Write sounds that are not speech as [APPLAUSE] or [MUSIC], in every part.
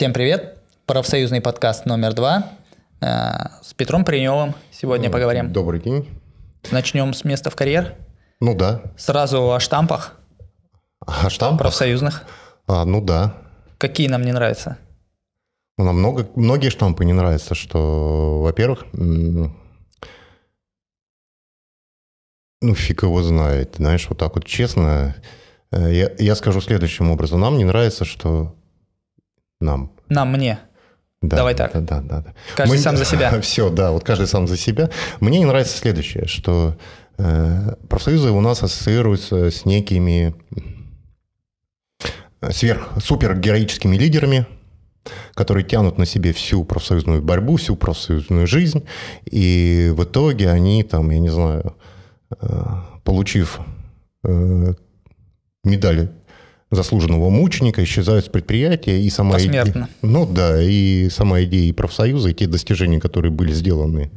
Всем привет! Профсоюзный подкаст номер два э, с Петром Приневым. Сегодня Ну, поговорим. Добрый день. Начнем с места в карьер. Ну да. Сразу о штампах А штамп? профсоюзных. А, ну да. Какие нам не нравятся? Ну, нам много, многие штампы не нравятся, что, во-первых, ну, фиг его знает, знаешь, вот так вот честно, э, я, я скажу следующим образом. Нам не нравится, что нам. Нам, мне. Да, Давай так. Да, да, да. да. Каждый сам за себя. [LAUGHS] Все, да, вот каждый сам за себя. Мне не нравится следующее, что э, профсоюзы у нас ассоциируются с некими э, сверх супергероическими лидерами, которые тянут на себе всю профсоюзную борьбу, всю профсоюзную жизнь, и в итоге они там, я не знаю, э, получив э, медаль заслуженного мученика, исчезают с предприятия, и сама идея... Ну да, и сама идея профсоюза, и те достижения, которые были сделаны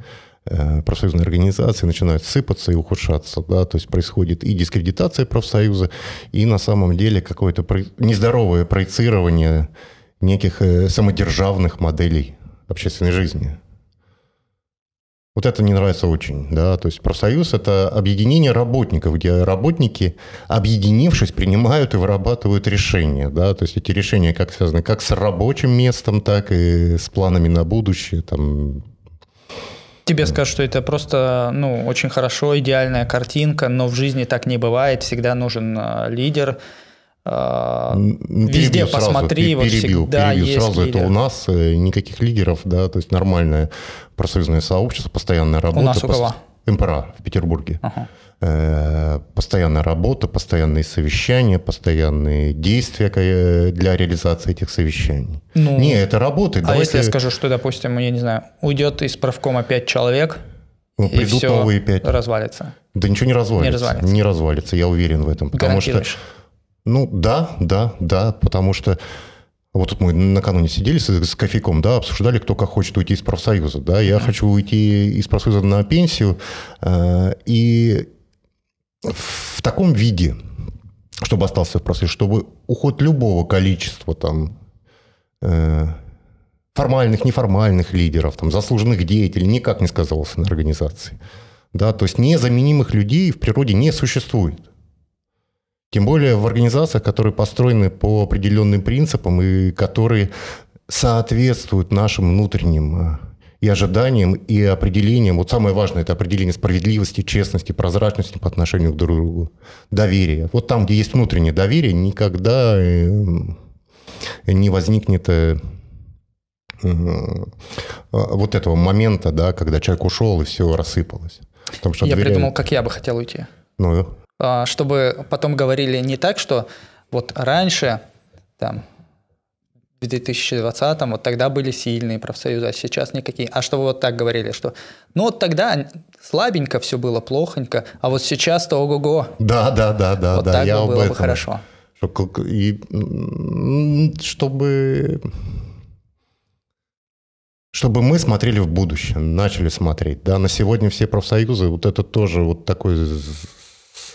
э, профсоюзной организацией, начинают сыпаться и ухудшаться, да, то есть происходит и дискредитация профсоюза, и на самом деле какое-то нездоровое проецирование неких э, самодержавных моделей общественной жизни. Вот это не нравится очень, да, то есть профсоюз – это объединение работников, где работники, объединившись, принимают и вырабатывают решения, да, то есть эти решения как связаны как с рабочим местом, так и с планами на будущее, там, Тебе скажут, что это просто, ну, очень хорошо, идеальная картинка, но в жизни так не бывает. Всегда нужен э, лидер. Э, М, Везде перебью сразу, посмотри, пе- вот перебью, всегда перебью есть сразу, это лидер. у нас э, никаких лидеров, да, то есть нормальное профсоюзное сообщество, постоянная работа. нас у кого? МПРА в Петербурге. Ага. Э, Постоянная работа, постоянные совещания, постоянные действия э, для реализации этих совещаний. Ну, Не, это работает. А Давайте, если я скажу, что, допустим, я не знаю, уйдет из правкома 5 человек, ну, и придут все новые пять. развалится. Да ничего не развалится. Не развалится. Не развалится, я уверен в этом. Потому что? Ну да, да, да, потому что вот тут мы накануне сидели с, с кофейком, да, обсуждали, кто как хочет уйти из профсоюза. Да, я хочу уйти из профсоюза на пенсию, э, и в таком виде, чтобы остался в профсоюзе, чтобы уход любого количества там э, формальных, неформальных лидеров, там, заслуженных деятелей никак не сказывался на организации. Да, то есть незаменимых людей в природе не существует. Тем более в организациях, которые построены по определенным принципам и которые соответствуют нашим внутренним э, и ожиданиям, и определениям. Вот самое важное – это определение справедливости, честности, прозрачности по отношению к друг другу, доверия. Вот там, где есть внутреннее доверие, никогда э, не возникнет э, вот этого момента, да, когда человек ушел и все рассыпалось. Потому что Я придумал, как я бы хотел уйти. Ну, Чтобы потом говорили не так, что вот раньше, там, в 2020-м, вот тогда были сильные профсоюзы, а сейчас никакие. А чтобы вот так говорили, что ну вот тогда слабенько все было, плохонько, а вот сейчас-то ого-го. Да, да, да, да, Вот да. так я бы было бы этом. хорошо. Что как- И чтобы чтобы мы смотрели в будущее, начали смотреть. Да, на сегодня все профсоюзы, вот это тоже вот такой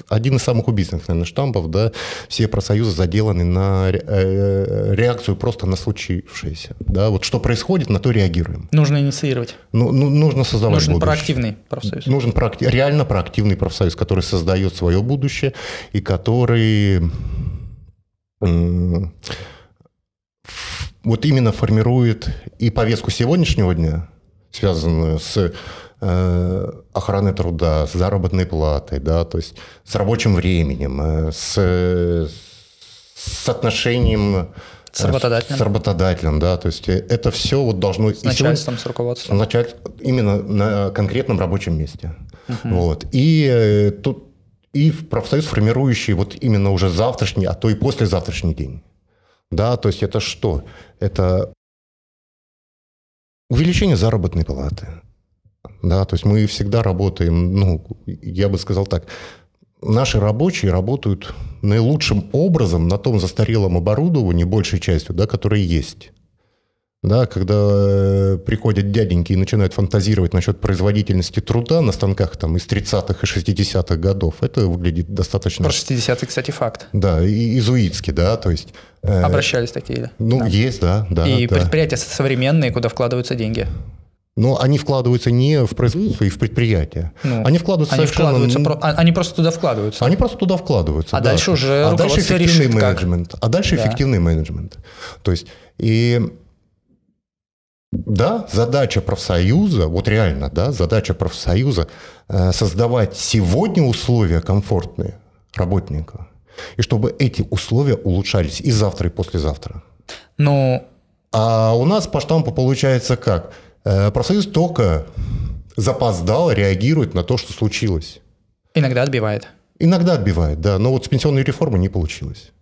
один из самых убийственных, наверное, штампов, да, все профсоюзы заделаны на ре- э, реакцию просто на случившееся, да, вот что происходит, на то реагируем. Нужно инициировать. Ну, ну, нужно создавать Нужен будущее. проактивный профсоюз. Нужен проакти- реально проактивный профсоюз, который создает свое будущее и который вот именно формирует и повестку сегодняшнего дня, связанную с э, охраной труда, с заработной платой, да, то есть с рабочим временем, э, с, с отношением С работодателем. с работодателем, да, то есть э, это все вот должно... С начальством, с руководством. Начать именно на конкретном рабочем месте. Вот. И э, тут и профсоюз, формирующий вот именно уже завтрашний, а то и послезавтрашний день. Да, то есть это что? Это увеличение заработной платы. Да, то есть мы всегда работаем, ну, я бы сказал так, наши рабочие работают наилучшим образом на том застарелом оборудовании, большей частью, да, которое есть. да, когда э, приходят дяденьки и начинают фантазировать насчет производительности труда на станках там из 30-х и 60-х годов, это выглядит достаточно... Про 60-й, кстати, факт. Да, и изуитски, да, то есть... Э, Обращались такие. Ну, да. есть, да, да. И да. предприятия современные, куда вкладываются деньги. Но они вкладываются не в производство и в предприятие. Ну, они вкладываются они совершенно... Вкладываются, а, они просто туда вкладываются. Они просто туда вкладываются. А да. дальше уже а дальше эффективный решит, менеджмент. как. А дальше Да. эффективный менеджмент. То есть, и да, задача профсоюза, вот реально, да, задача профсоюза э, создавать сегодня условия комфортные работника, и чтобы эти условия улучшались и завтра, и послезавтра. Ну, А у нас по штампу получается как? Э, Профсоюз только запоздал, реагирует на то, что случилось. иногда отбивает. Иногда отбивает, да, но вот с пенсионной реформой не получилось.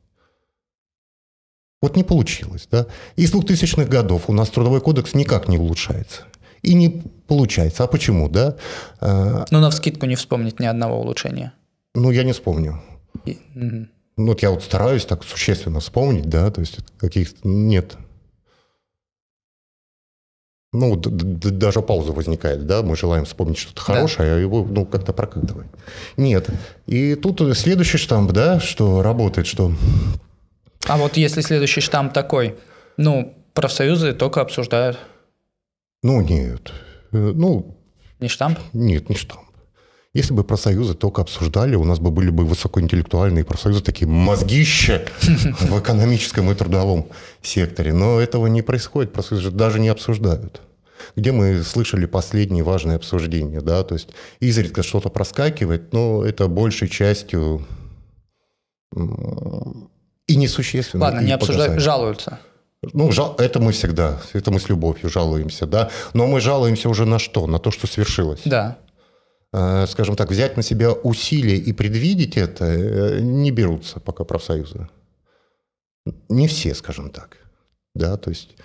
Вот не получилось, да. И с 2000-х годов у нас трудовой кодекс никак не улучшается. И не получается. А почему, да? Э, Ну, на вскидку не вспомнить ни одного улучшения. Ну, я не вспомню. И-. Ну, вот я вот стараюсь так существенно вспомнить, да, то есть каких-то нет. Ну, даже пауза возникает, да, мы желаем вспомнить что-то хорошее, а его, ну, как-то прокатывает. Нет. И тут следующий штамп, да, что работает, что А вот если следующий штамп такой, ну, профсоюзы только обсуждают. Ну, нет. Э, Ну, Не штамп? нет, не штамп. Если бы профсоюзы только обсуждали, у нас бы были бы высокоинтеллектуальные профсоюзы, такие мозгища [LAUGHS] в экономическом и трудовом секторе. Но этого не происходит, профсоюзы даже не обсуждают. Где мы слышали последние важные обсуждения, да, то есть изредка что-то проскакивает, но это большей частью и несущественно. Ладно, и не обсуждают, жалуются. Ну, жал, это мы всегда, это мы с любовью жалуемся, да. Но мы жалуемся уже на что? На то, что свершилось. Да. Э, Скажем так, взять на себя усилия и предвидеть это э, не берутся пока профсоюзы. Не все, скажем так. Да, то есть...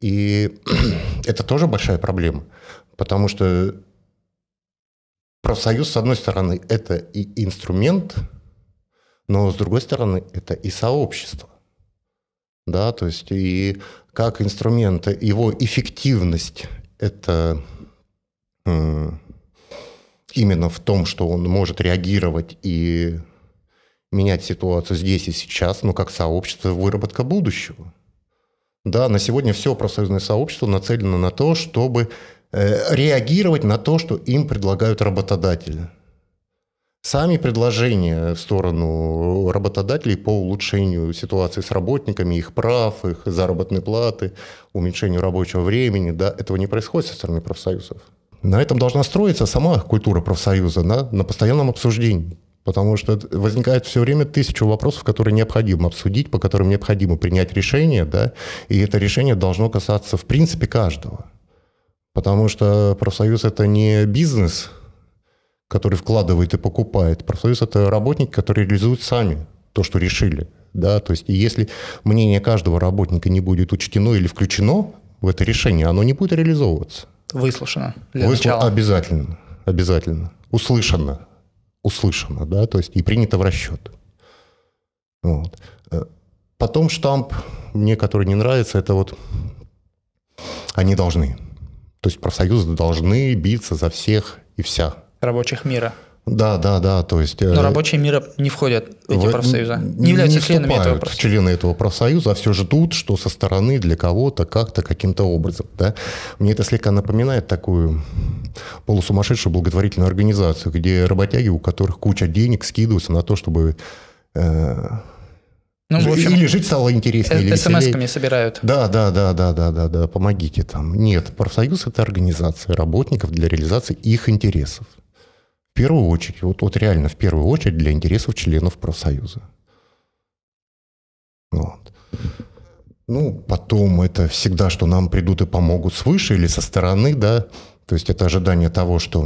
И [CLEARS THROAT] это тоже большая проблема, потому что профсоюз, с одной стороны, это и инструмент, но с другой стороны, это и сообщество. Да, то есть и как инструмент, его эффективность – это именно в том, что он может реагировать и менять ситуацию здесь и сейчас, но как сообщество выработка будущего. Да, на сегодня все профсоюзное сообщество нацелено на то, чтобы э, реагировать на то, что им предлагают работодатели. Сами предложения в сторону работодателей по улучшению ситуации с работниками, их прав, их заработной платы, уменьшению рабочего времени, да, этого не происходит со стороны профсоюзов. На этом должна строиться сама культура профсоюза, да, на постоянном обсуждении. Потому что возникает все время тысячу вопросов, которые необходимо обсудить, по которым необходимо принять решение, да, и это решение должно касаться в принципе каждого. Потому что профсоюз это не бизнес, который вкладывает и покупает. Профсоюз это работники, которые реализуют сами то, что решили. Да? То есть если мнение каждого работника не будет учтено или включено в это решение, оно не будет реализовываться. Выслушано для Высла- начала. Обязательно, обязательно. Услышано. Услышано, да, то есть и принято в расчет. Вот. Э, Потом штамп, мне который не нравится, это вот они должны. То есть профсоюзы должны биться за всех и вся. Рабочих мира. Да, да, да, то есть... Но э, рабочие мира не входят в эти в- профсоюза. Не являются членами этого профсоюза. члены этого профсоюза, а все ждут, что со стороны для кого-то, как-то, каким-то образом. Да? Мне это слегка напоминает такую полусумасшедшую благотворительную организацию, где работяги, у которых куча денег, скидываются на то, чтобы э, Ну, в общем, или жить стало интереснее, или смс-ками собирают. Да, да, да, да, да, да, да, помогите там. Нет, профсоюз это организация работников для реализации их интересов. В первую очередь, вот, вот реально в первую очередь для интересов членов профсоюза. Вот. Ну, потом это всегда, что нам придут и помогут свыше или со стороны, да. То есть это ожидание того, что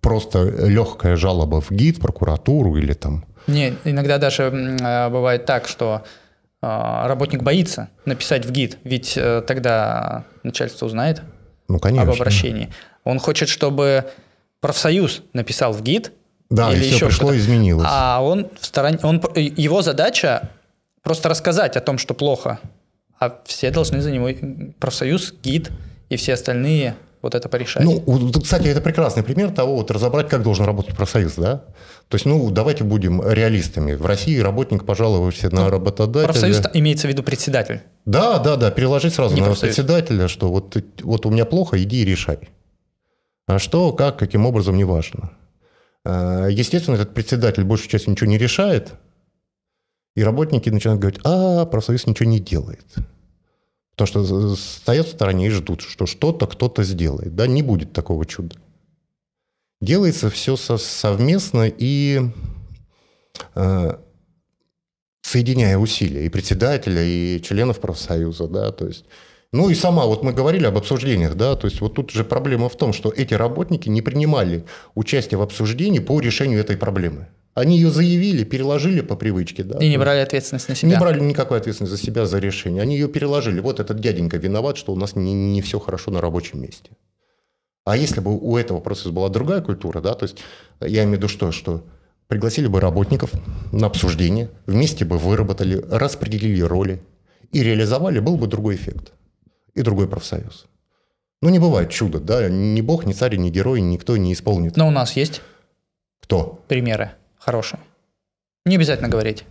просто легкая жалоба в ГИД, прокуратуру или там Не, иногда даже бывает так, что э, работник боится написать в ГИД, ведь э, тогда начальство узнает ну, конечно. об обращении. Он хочет, чтобы профсоюз написал в ГИД, Да, или и все еще пришло, что-то. изменилось. а он в стороне, он, его задача просто рассказать о том, что плохо, а все должны за него, профсоюз, гид и все остальные вот это порешать. Ну, кстати, это прекрасный пример того, вот разобрать, как должен работать профсоюз, да? То есть, ну, давайте будем реалистами. В России работник пожаловался на ну, работодателя. Профсоюз имеется в виду председатель. Да, да, да, переложить сразу Не на профсоюз. председателя, что вот, вот у меня плохо, иди и решай. А что, как, каким образом, неважно. А, естественно, этот председатель большую часть ничего не решает, и работники начинают говорить, а, профсоюз ничего не делает. Потому что стоят в стороне и ждут, что что-то кто-то сделает. Да, не будет такого чуда. Делается все совместно и э, соединяя усилия и председателя, и членов профсоюза, да, то есть ну и сама, вот мы говорили об обсуждениях, да, то есть вот тут же проблема в том, что эти работники не принимали участие в обсуждении по решению этой проблемы. Они ее заявили, переложили по привычке. Да, и не брали ответственность на себя. Не брали никакой ответственности за себя, за решение. Они ее переложили. Вот этот дяденька виноват, что у нас не, не все хорошо на рабочем месте. А если бы у этого процесса была другая культура, да, то есть я имею в виду что, что пригласили бы работников на обсуждение, вместе бы выработали, распределили роли и реализовали, был бы другой эффект и другой профсоюз. Ну, не бывает чуда, да, ни бог, ни царь, ни герой, никто не исполнит. Но у нас есть? Кто? Примеры хорошие. Не обязательно говорить.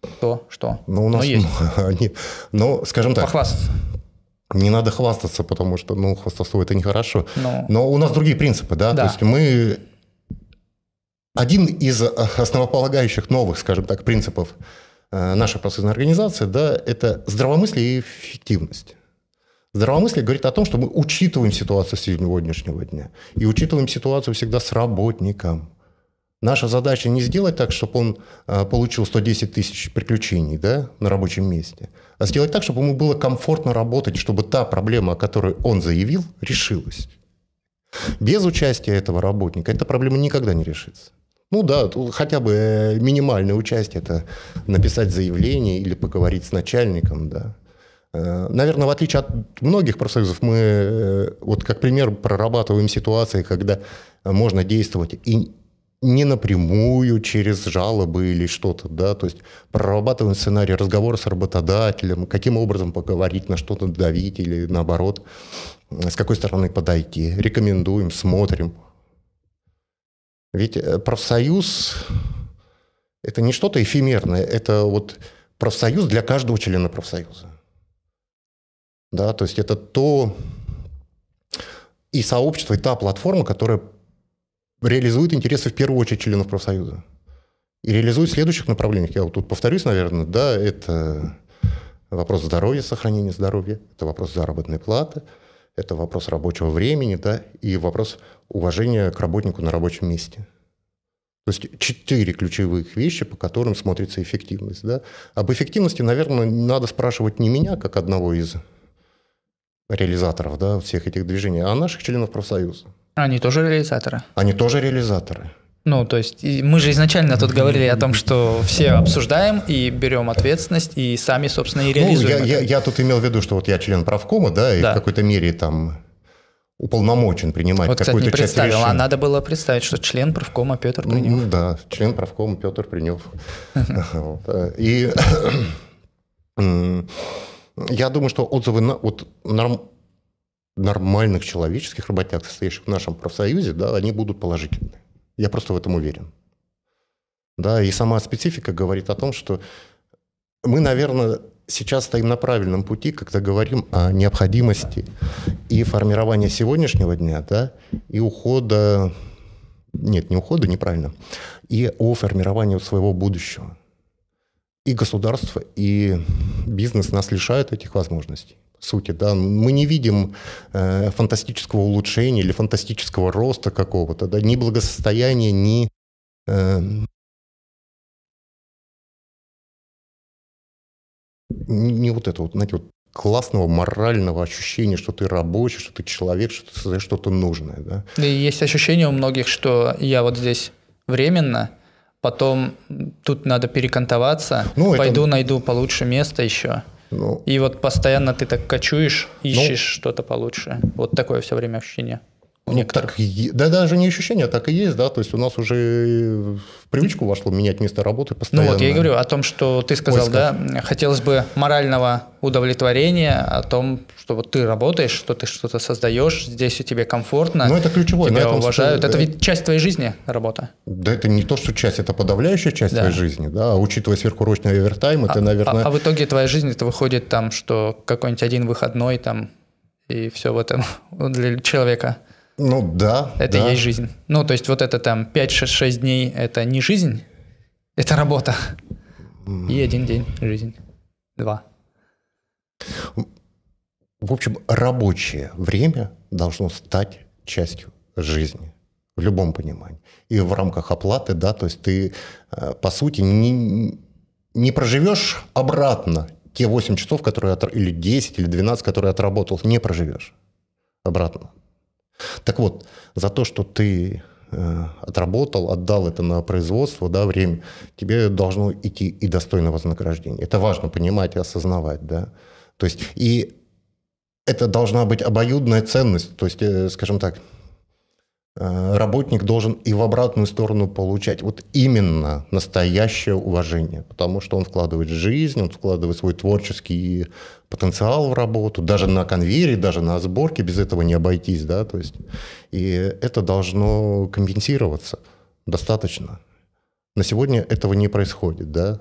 Кто, что. Ну, у нас, есть. [LAUGHS] Они, ну, скажем так. Похвастаться. Не надо хвастаться, потому что, ну, хвастовство это нехорошо. Но... Но у нас другие принципы, да? да. То есть мы... Один из основополагающих новых, скажем так, принципов э, нашей профсоюзной организации, да, это здравомыслие и эффективность. Здравомыслие говорит о том, что мы учитываем ситуацию сегодняшнего дня. И учитываем ситуацию всегда с работником. Наша задача не сделать так, чтобы он а, получил 110 тысяч приключений да, на рабочем месте, а сделать так, чтобы ему было комфортно работать, чтобы та проблема, о которой он заявил, решилась. Без участия этого работника эта проблема никогда не решится. Ну да, хотя бы э, минимальное участие – это написать заявление или поговорить с начальником, да. Э, наверное, в отличие от многих профсоюзов, мы, э, вот как пример, прорабатываем ситуации, когда можно действовать и не напрямую через жалобы или что-то, да, то есть прорабатываем сценарий разговора с работодателем, каким образом поговорить, на что-то давить или наоборот, с какой стороны подойти, рекомендуем, смотрим. Ведь э, профсоюз – это не что-то эфемерное, это вот профсоюз для каждого члена профсоюза. Да, то есть это то и сообщество, и та платформа, которая реализует интересы в первую очередь членов профсоюза. И реализует в следующих направлениях. Я вот тут повторюсь, наверное, да, это вопрос здоровья, сохранения здоровья, это вопрос заработной платы, это вопрос рабочего времени, да, и вопрос уважения к работнику на рабочем месте. То есть четыре ключевых вещи, по которым смотрится эффективность. Да? Об эффективности, наверное, надо спрашивать не меня, как одного из реализаторов да, всех этих движений, а наших членов профсоюза. Они тоже реализаторы? Они тоже реализаторы. Ну, то есть мы же изначально тут говорили о том, что все обсуждаем и берем ответственность, и сами, собственно, и реализуем. Ну, я, я, я тут имел в виду, что вот я член правкома, да, и да. в какой-то мере там уполномочен принимать вот, какую-то кстати, не часть представил, а надо было представить, что член правкома Петр ну, Принев. Ну, да, член правкома Петр Принев. [LAUGHS] И [CLEARS THROAT] я думаю, что отзывы на, вот, нормальных человеческих работяг, состоящих в нашем профсоюзе, да, они будут положительны. Я просто в этом уверен. Да, и сама специфика говорит о том, что мы, наверное, сейчас стоим на правильном пути, когда говорим о необходимости и формирования сегодняшнего дня, да, и ухода, нет, не ухода, неправильно, и о формировании своего будущего. И государство, и бизнес нас лишают этих возможностей сути. Да? Мы не видим э, фантастического улучшения или фантастического роста какого-то, да? ни благосостояния, ни... Э, не вот это вот, знаете, вот классного морального ощущения, что ты рабочий, что ты человек, что ты создаешь что-то нужное. Да? да и есть ощущение у многих, что я вот здесь временно, потом тут надо перекантоваться, ну, пойду это... найду получше место еще. Ну, и вот постоянно ты так кочуешь, ищешь ну, что-то получше. Вот такое все время ощущение. Ну, так, да даже не ощущение, а так и есть, да, то есть у нас уже в привычку вошло менять место работы постоянно. Ну вот я и говорю о том, что ты сказал, Поисках. да, хотелось бы морального удовлетворения о том, что вот ты работаешь, что ты что-то создаешь, здесь у тебя комфортно. Ну это ключевое. Тебя уважают. Стоит, это ведь часть твоей жизни, работа. Да это не то, что часть, это подавляющая часть да. твоей жизни, да, а учитывая сверхурочный овертайм, это, а, наверное... А, а в итоге твоя жизнь, это выходит там, что какой-нибудь один выходной там, и все в этом [LAUGHS] для человека. Ну да. Это да. и есть жизнь. Ну, то есть вот это там 5-6 дней – это не жизнь, это работа. И один день – жизнь. Два. В общем, рабочее время должно стать частью жизни в любом понимании. И в рамках оплаты, да, то есть ты, э, по сути, не, не проживешь обратно те 8 часов, которые, или 10, или 12, которые отработал, не проживешь обратно. Так вот, за то, что ты э, отработал, отдал это на производство, да, время, тебе должно идти и достойное вознаграждение. Это важно понимать и осознавать, да. То есть и это должна быть обоюдная ценность, то есть, э, скажем так, работник должен и в обратную сторону получать вот именно настоящее уважение, потому что он вкладывает жизнь, он вкладывает свой творческий потенциал в работу, даже на конвейере, даже на сборке без этого не обойтись, да, то есть и это должно компенсироваться достаточно. На сегодня этого не происходит, да,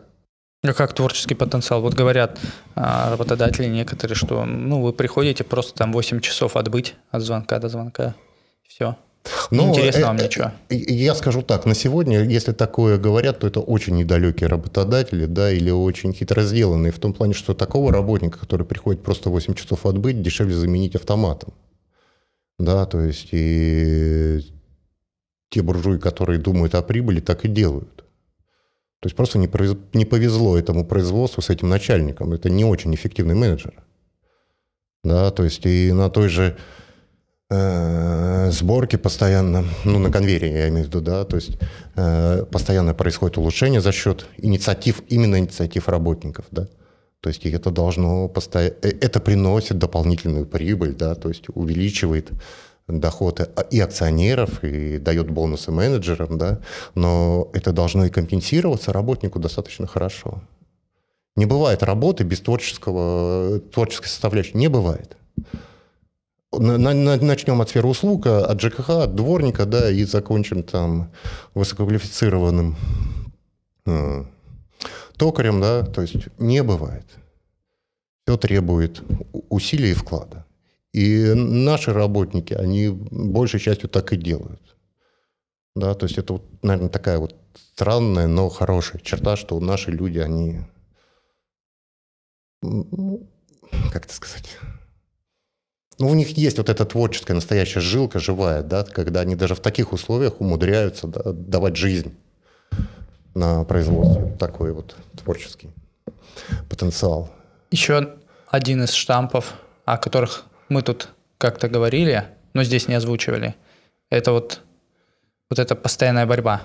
а как творческий потенциал? Вот говорят а, работодатели некоторые, что ну, вы приходите просто там 8 часов отбыть от звонка до звонка. Все. Но Интересно вам э, ничего. Я скажу так, на сегодня, если такое говорят, то это очень недалекие работодатели, да, или очень хитро сделанные, в том плане, что такого работника, который приходит просто 8 часов отбыть, дешевле заменить автоматом. Да, то есть и те буржуи, которые думают о прибыли, так и делают. То есть просто не, не повезло этому производству с этим начальником. Это не очень эффективный менеджер. Да, то есть и на той же Э, сборки постоянно, ну, на конвейере я имею в виду, да, то есть э, постоянно происходит улучшение за счет инициатив, именно инициатив работников, да. То есть это должно постоянно, э, это приносит дополнительную прибыль, да, то есть увеличивает доходы и акционеров, и дает бонусы менеджерам, да, но это должно и компенсироваться работнику достаточно хорошо. Не бывает работы без творческого, творческой составляющей, не бывает начнем от сферы услуг, а от ЖКХ, от дворника, да, и закончим там высококвалифицированным э, токарем, да, то есть не бывает. Все требует усилий и вклада. И наши работники, они большей частью так и делают. Да, то есть это, вот, наверное, такая вот странная, но хорошая черта, что наши люди, они, ну, как это сказать, ну, у них есть вот эта творческая настоящая жилка живая, да, когда они даже в таких условиях умудряются да, давать жизнь на производстве. Такой вот творческий потенциал. Еще один из штампов, о которых мы тут как-то говорили, но здесь не озвучивали, это вот, вот эта постоянная борьба.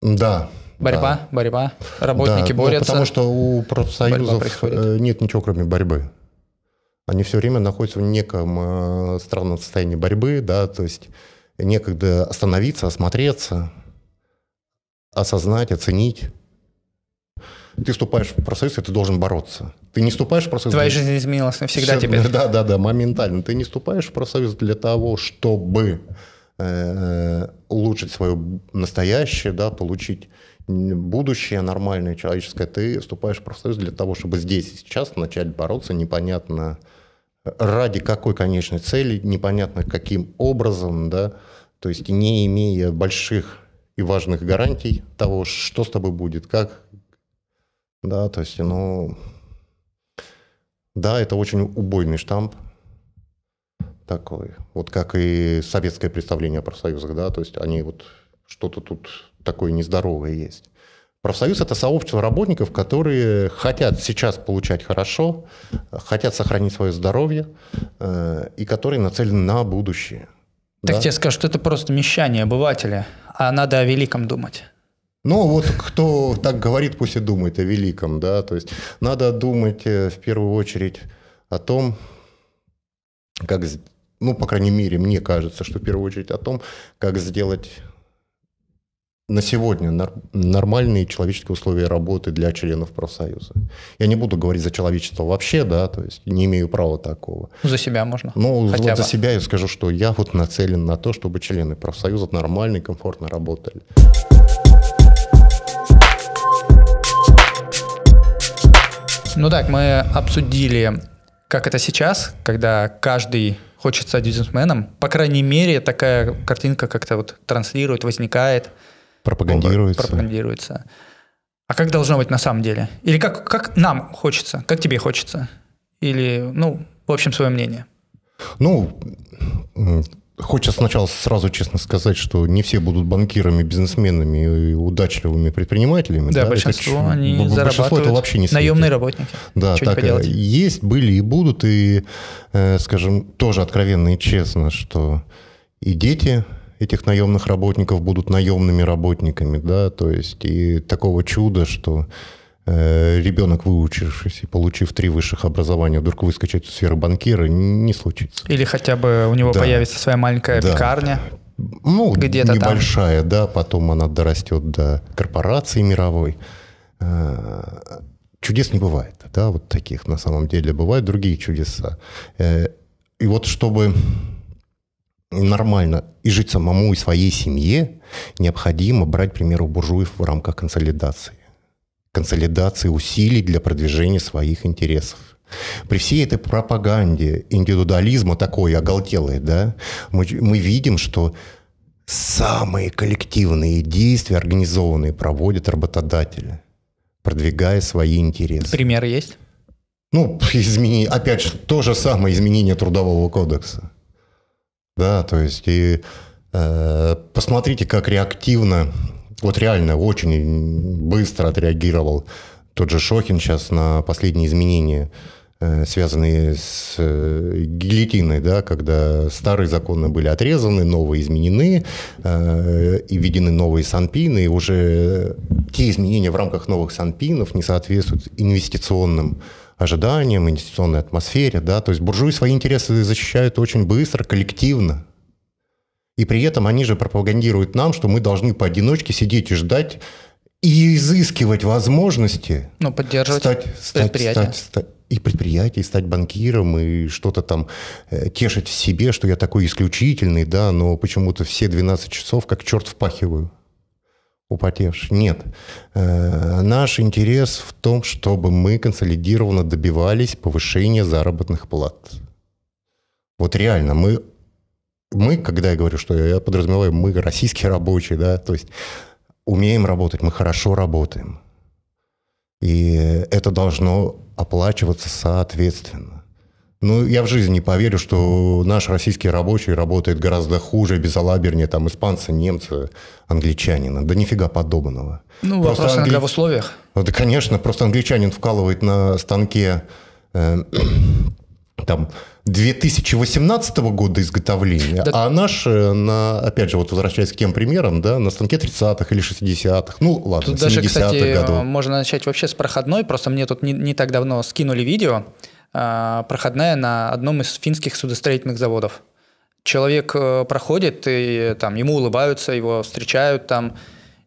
Да. Борьба, да. борьба. Работники да, ну, борются. Ну, потому что у профсоюзов э, нет ничего, кроме борьбы они все время находятся в неком э, странном состоянии борьбы, да, то есть некогда остановиться, осмотреться, осознать, оценить. Ты вступаешь в профсоюз, и ты должен бороться. Ты не вступаешь в профсоюз... Твоя жизнь изменилась навсегда все, теперь. [LAUGHS] Да, да, да, моментально. Ты не вступаешь в профсоюз для того, чтобы э, улучшить свое настоящее, да, получить будущее нормальное, человеческое. Ты вступаешь в профсоюз для того, чтобы здесь и сейчас начать бороться непонятно ради какой конечной цели, непонятно каким образом, да, то есть не имея больших и важных гарантий того, что с тобой будет, как, да, то есть, ну, да, это очень убойный штамп такой, вот как и советское представление о профсоюзах, да, то есть они вот что-то тут такое нездоровое есть. Профсоюз – это сообщество работников, которые хотят сейчас получать хорошо, хотят сохранить свое здоровье э, и которые нацелены на будущее. Так да? тебе скажут, что это просто мещание обывателя, а надо о великом думать. Ну, вот кто так говорит, пусть и думает о великом, да, то есть надо думать э, в первую очередь о том, как ну, по крайней мере, мне кажется, что в первую очередь о том, как сделать на сегодня нормальные человеческие условия работы для членов профсоюза. Я не буду говорить за человечество вообще, да, то есть не имею права такого. За себя можно. Ну, Хотя вот бы. за себя я скажу, что я вот нацелен на то, чтобы члены профсоюза нормально и комфортно работали. Ну так, мы обсудили, как это сейчас, когда каждый хочет стать бизнесменом. По крайней мере, такая картинка как-то вот транслирует, возникает. Пропагандируется. Пропагандируется. А как должно быть на самом деле? Или как, как нам хочется? Как тебе хочется? Или, ну, в общем, свое мнение? Ну, Хочется сначала сразу честно сказать, что не все будут банкирами, бизнесменами и удачливыми предпринимателями. Да, да? большинство это, они большинство зарабатывают это вообще не наемные работники. Да, Чего так не есть, были и будут, и, э, скажем, тоже откровенно и честно, что и дети этих наемных работников будут наемными работниками, да, то есть и такого чуда, что э, ребенок, выучившись и получив три высших образования, вдруг выскочит в сферу банкира, не случится. Или хотя бы у него да. появится своя маленькая да. пекарня. Ну, где-то небольшая, там. да, потом она дорастет до корпорации мировой. Э, чудес не бывает, да, вот таких на самом деле. Бывают другие чудеса. Э, и вот чтобы нормально и жить самому и своей семье, необходимо брать, к примеру, буржуев в рамках консолидации. Консолидации усилий для продвижения своих интересов. При всей этой пропаганде индивидуализма такой оголтелой, да, мы, мы видим, что самые коллективные действия, организованные, проводят работодатели, продвигая свои интересы. Пример есть? Ну, [LAUGHS] изменение, опять же, то же самое изменение трудового кодекса. Да, то есть и э, посмотрите, как реактивно, вот реально очень быстро отреагировал тот же Шохин сейчас на последние изменения, э, связанные с э, гильотиной, да, когда старые законы были отрезаны, новые изменены, э, и введены новые санпины, и уже те изменения в рамках новых санпинов не соответствуют инвестиционным ожиданиям, инвестиционной атмосфере. Да? То есть буржуи свои интересы защищают очень быстро, коллективно. И при этом они же пропагандируют нам, что мы должны поодиночке сидеть и ждать и изыскивать возможности. Ну, поддерживать стать, стать, предприятие. Стать, стать, и предприятие, и стать банкиром, и что-то там э, тешить в себе, что я такой исключительный, да, но почему-то все 12 часов как черт впахиваю употевший. Нет. Э, наш интерес в том, чтобы мы консолидированно добивались повышения заработных плат. Вот реально, мы, мы, когда я говорю, что я подразумеваю, мы российские рабочие, да, то есть умеем работать, мы хорошо работаем. И это должно оплачиваться соответственно. Ну, я в жизни не поверю, что наш российский рабочий работает гораздо хуже, безалабернее, там, испанца, немца, англичанина. Да нифига подобного. Ну, просто вопрос англи... в условиях. Ну, да, конечно, просто англичанин вкалывает на станке э, [CLEARS THROAT] там 2018 года изготовления, да. а наш, э, на, опять же, вот возвращаясь к тем примерам, да, на станке 30-х или 60-х, ну ладно, Тут даже, кстати, годов. можно начать вообще с проходной, просто мне тут не, не так давно скинули видео, проходная на одном из финских судостроительных заводов. Человек э, проходит, и там ему улыбаются, его встречают там.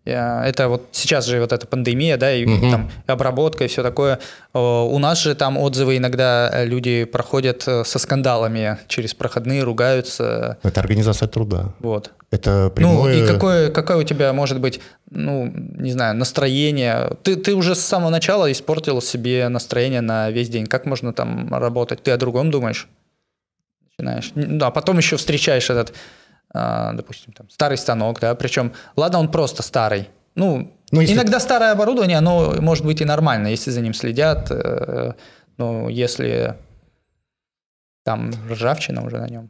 Э, это вот сейчас же вот эта пандемия, да, и угу. там обработка и все такое. У нас же там отзывы иногда люди проходят э, со скандалами через проходные, ругаются. Это организация труда. Вот. Это прямое... Ну и какое, какое у тебя может быть, ну, не знаю, настроение? Ты, ты уже с самого начала испортил себе настроение на весь день. Как можно там работать? Ты о другом думаешь? Начинаешь. Ну, а потом еще встречаешь этот, допустим, там, старый станок, да, причем, ладно, он просто старый. Ну, ну если... иногда старое оборудование, оно может быть и нормально, если за ним следят, э, но если там ржавчина уже на нем.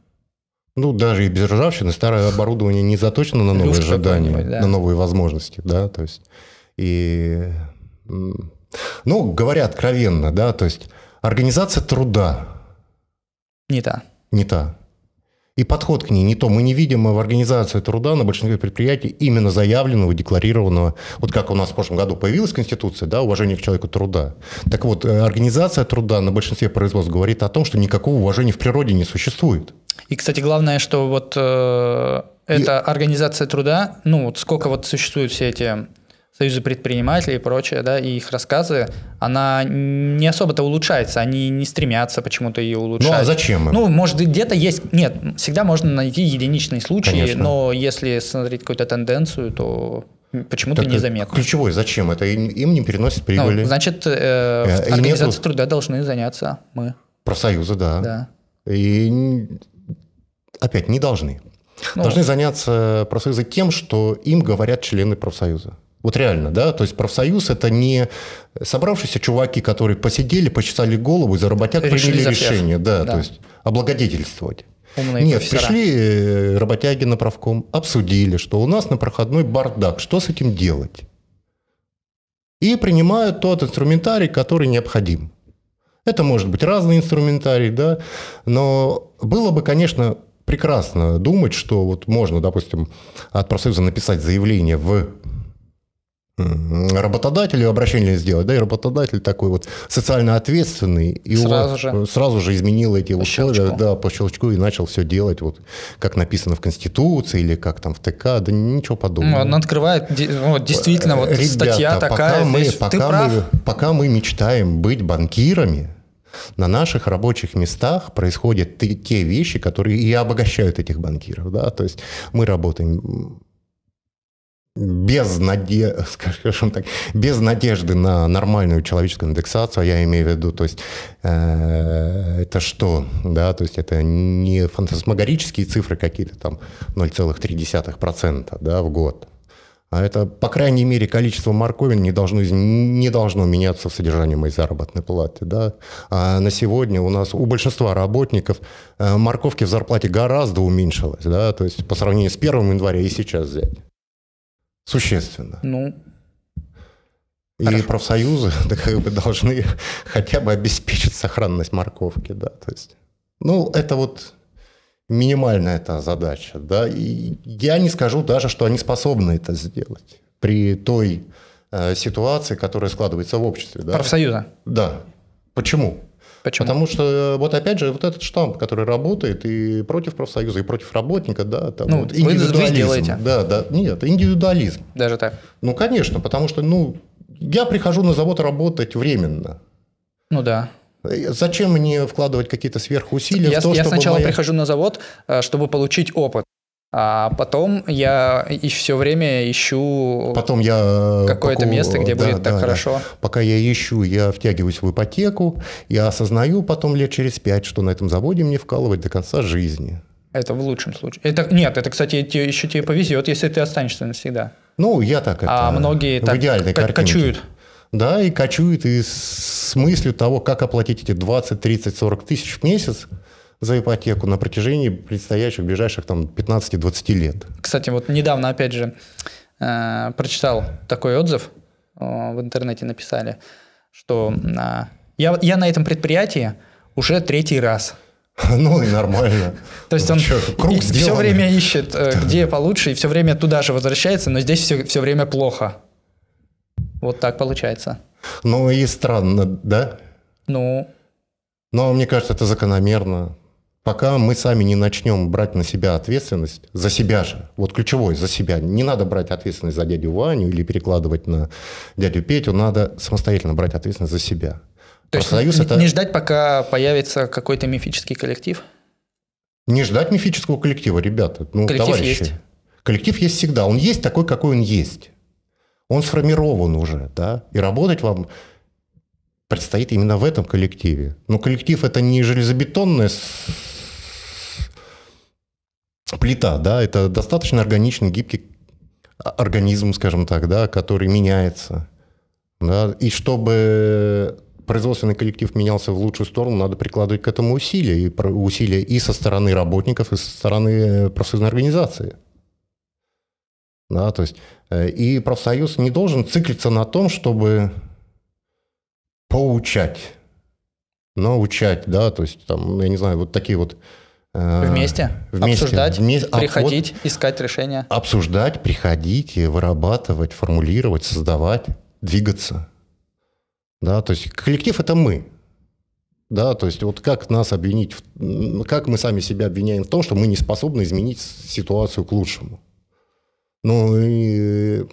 Ну, даже и без ржавчины старое оборудование не заточено на новые Люфт ожидания, да. на новые возможности, да, то есть, и, ну, говоря откровенно, да, то есть, организация труда. Не та. Не та. И подход к ней не то. Мы не видим в организации труда на большинстве предприятий именно заявленного, декларированного, вот как у нас в прошлом году появилась Конституция, да, уважение к человеку труда. Так вот, э, организация труда на большинстве производств говорит о том, что никакого уважения в природе не существует. И, кстати, главное, что вот э, эта и... организация труда, ну вот сколько вот существуют все эти союзы предпринимателей и прочее, да, и их рассказы, она не особо-то улучшается, они не стремятся почему-то ее улучшать. Ну а зачем им? Ну, может, где-то есть, нет, всегда можно найти единичные случаи, Конечно. но если смотреть какую-то тенденцию, то почему-то незаметно. Ключевой, зачем это? Им, им не переносит прибыли. Ну, значит, э, э, организации нету... труда должны заняться мы. Профсоюзы, да. Да. И опять не должны. Ну, должны заняться профсоюзы тем, что им говорят члены профсоюза. Вот реально, да, то есть профсоюз – это не собравшиеся чуваки, которые посидели, почесали голову и за работяг Решили приняли за решение, да, да, то есть облагодетельствовать. Умные Нет, профессора. пришли э, работяги на правком, обсудили, что у нас на проходной бардак, что с этим делать? И принимают тот инструментарий, который необходим. Это может быть разный инструментарий, да, но было бы, конечно, прекрасно думать, что вот можно, допустим, от профсоюза написать заявление в работодателю обращение сделать, да, и работодатель такой вот социально ответственный, и сразу, же. сразу же изменил эти по условия, щелчку. да, по щелчку и начал все делать, вот как написано в Конституции или как там в ТК, да ничего подобного. Ну, он открывает, вот, действительно, вот Ребята, статья такая, пока мы, пока, мы, пока мы мечтаем быть банкирами, на наших рабочих местах происходят те вещи, которые и обогащают этих банкиров. Да? То есть мы работаем без, наде... [LAUGHS] скажем так, без надежды на нормальную человеческую индексацию, я имею в виду, то есть э, это что, да, то есть это не фантасмагорические цифры какие-то там 0,3% да, в год, а это, по крайней мере, количество морковин не должно, не должно меняться в содержании моей заработной платы. Да? А на сегодня у нас у большинства работников э, морковки в зарплате гораздо уменьшилось, да? то есть по сравнению с 1 января и сейчас взять. Существенно. Ну, и Хорошо. профсоюзы [LAUGHS] да, как бы должны хотя бы обеспечить сохранность морковки, да, то есть, ну, это вот минимальная эта задача, да, и я не скажу даже, что они способны это сделать при той э, ситуации, которая складывается в обществе, да. Профсоюза? Да. Почему? Почему? Потому что, вот опять же, вот этот штамп, который работает и против профсоюза, и против работника, да, там ну, вот индивидуализм. Вы, вы сделаете. Да, да, нет, индивидуализм. Даже так? Ну, конечно, потому что, ну, я прихожу на завод работать временно. Ну да. Зачем мне вкладывать какие-то сверхусилия я, в то, я сначала моя... прихожу на завод, э, чтобы получить опыт. А потом я и все время ищу потом я какое-то поку... место, где да, будет да, так хорошо. Да. Пока я ищу, я втягиваюсь в ипотеку, я осознаю потом лет через пять, что на этом заводе мне вкалывать до конца жизни. Это в лучшем случае. Это, нет, это, кстати, еще тебе повезет, если ты останешься навсегда. Ну, я так это... А многие так к- кочуют. Да, и кочуют и с мыслью того, как оплатить эти 20, 30, 40 тысяч в месяц, за ипотеку на протяжении предстоящих ближайших там 15-20 лет. Кстати, вот недавно, опять же, э, прочитал такой отзыв, э, в интернете написали, что э, я, я на этом предприятии уже третий раз. [LAUGHS] Ну и нормально. [LAUGHS] То есть он все время ищет, где получше, и все время туда же возвращается, но здесь все, все время плохо. Вот так получается. Ну и странно, да? Ну. Но мне кажется, это закономерно. Пока мы сами не начнем брать на себя ответственность, за себя же, вот ключевой, за себя, не надо брать ответственность за дядю Ваню или перекладывать на дядю Петю, надо самостоятельно брать ответственность за себя. То есть не, это... не ждать, пока появится какой-то мифический коллектив? Не ждать мифического коллектива, ребята. Ну, коллектив товарищи. есть. Коллектив есть всегда. Он есть такой, какой он есть. Он сформирован уже, да, и работать вам предстоит именно в этом коллективе. Но коллектив это не железобетонная плита, да, это достаточно органичный, гибкий организм, скажем так, да, который меняется. Да, и чтобы производственный коллектив менялся в лучшую сторону, надо прикладывать к этому усилия, и усилия и со стороны работников, и со стороны профсоюзной организации. Да, то есть, э, и профсоюз не должен циклиться на том, чтобы поучать, научать, да, то есть, там, я не знаю, вот такие вот э, вместе, вместе обсуждать, вместе, а приходить, вот, искать решения. Обсуждать, приходить, вырабатывать, формулировать, создавать, двигаться. Да, то есть коллектив – это мы. Да, то есть вот как нас обвинить, как мы сами себя обвиняем в том, что мы не способны изменить ситуацию к лучшему. Ну, и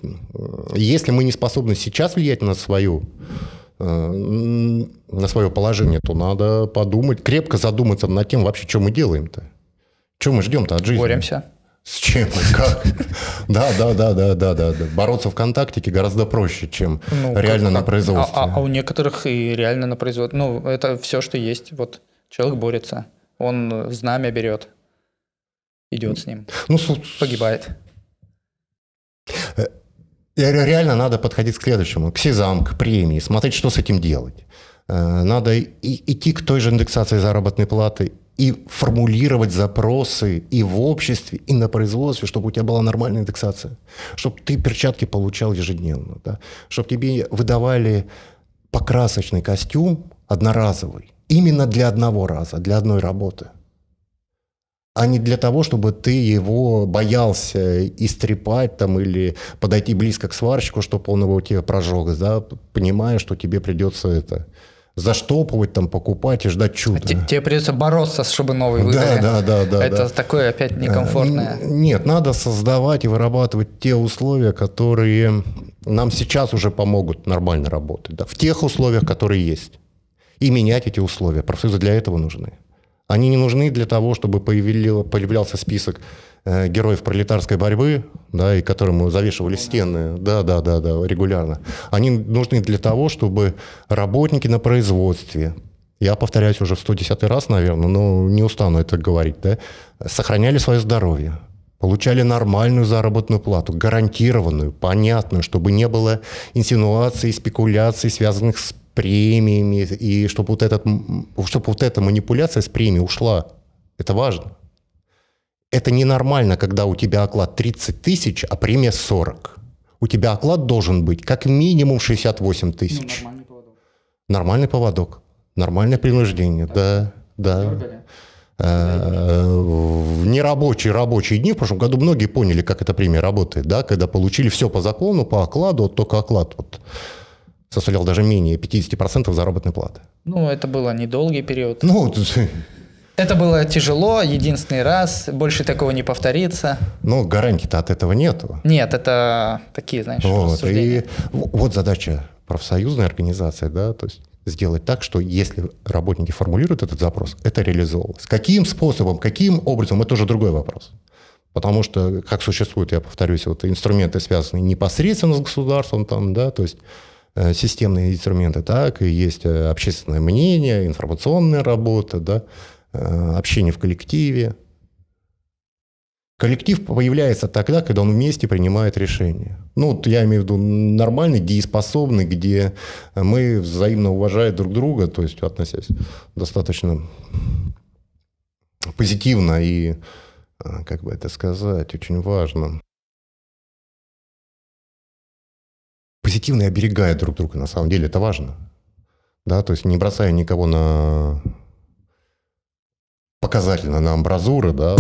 если мы не способны сейчас влиять на свою э, на свое положение, то надо подумать, крепко задуматься над тем вообще, что мы делаем-то. Что мы ждем-то от жизни? Боремся. С чем как? Да, да, да, да, да, да. Бороться в контактике гораздо проще, чем ну, реально на производстве. А, а у некоторых и реально на производстве. Ну, это все, что есть. Вот человек борется, он знамя берет, идет с ним, ну, погибает. Реально надо подходить к следующему, к СИЗАМ, к премии, смотреть, что с этим делать. Э, надо идти к той же индексации заработной платы и формулировать запросы и в обществе, и на производстве, чтобы у тебя была нормальная индексация, чтобы ты перчатки получал ежедневно, да? чтобы тебе выдавали покрасочный костюм одноразовый, именно для одного раза, для одной работы – а не для того, чтобы ты его боялся истрепать там или подойти близко к сварщику, чтобы он его тебе прожег, да, понимая, что тебе придется это заштопывать, там, покупать и ждать чуда. Тебе придется бороться, чтобы новый выдали. Да, да, да. да Это да. такое опять некомфортное. Нет, надо создавать и вырабатывать те условия, которые нам сейчас уже помогут нормально работать. Да, в тех условиях, которые есть. И менять эти условия. Профсоюзы для этого нужны. Они не нужны для того, чтобы появлялся список э, героев пролетарской борьбы, да, и которым завешивали стены, да, да, да, да, регулярно. Они нужны для того, чтобы работники на производстве, я повторяюсь уже в 110 раз, наверное, но не устану это говорить, да, сохраняли свое здоровье, получали нормальную заработную плату, гарантированную, понятную, чтобы не было инсинуаций, спекуляций, связанных с премиями, и чтобы вот, этот, чтобы вот эта манипуляция с премией ушла. Это важно. Это ненормально, когда у тебя оклад 30 тысяч, а премия 40. У тебя оклад должен быть как минимум 68 тысяч. Ну, нормальный поводок. Нормальный поводок. Нормальное принуждение, да, да. Э, в нерабочие рабочие дни в прошлом году многие поняли, как эта премия работает, да, когда получили все по закону, по окладу, вот только оклад вот составлял даже менее 50% заработной платы. Ну, это было недолгий период. Ну, [LAUGHS] это было тяжело, единственный раз, больше такого не повторится. Ну, гарантий-то от этого нету. Нет, это такие, знаешь, вот, и вот задача профсоюзной организации, да, то есть сделать так, что если работники формулируют этот запрос, это реализовывалось. Каким способом, каким образом, это уже другой вопрос. Потому что, как существуют, я повторюсь, вот инструменты, связанные непосредственно с государством, там, да, то есть системные инструменты, так и есть э, общественное мнение, информационная работа, да, э, общение в коллективе. Коллектив появляется тогда, когда он вместе принимает решения. Ну, вот я имею в виду нормальный, дееспособный, где мы взаимно уважаем друг друга, то есть относясь достаточно позитивно и, как бы это сказать, очень важно. Позитивно и оберегая друг друга, на самом деле это важно. Да, то есть не бросая никого на показательно на амбразуры, да.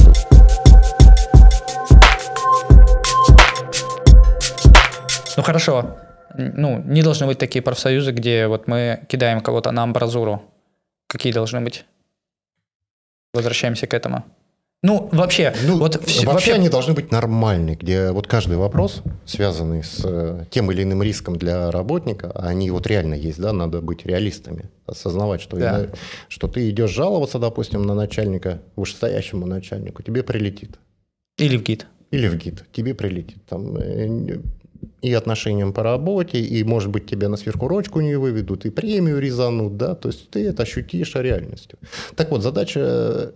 Ну хорошо, ну не должны быть такие профсоюзы, где вот мы кидаем кого-то на амбразуру. Какие должны быть? Возвращаемся к этому. Ну, вообще, ну, вот вообще, вообще они должны быть нормальны, где вот каждый вопрос, связанный с э, тем или иным риском для работника, они вот реально есть, да, надо быть реалистами, осознавать, что, да. что ты идешь жаловаться, допустим, на начальника, вышестоящему начальнику, тебе прилетит. Или в ГИД. Или в ГИД, тебе прилетит. Там, э, и отношениям по работе, и, может быть, тебя на сверхурочку не выведут, и премию резанут, да, то есть ты это ощутишь реальностью. Так вот, задача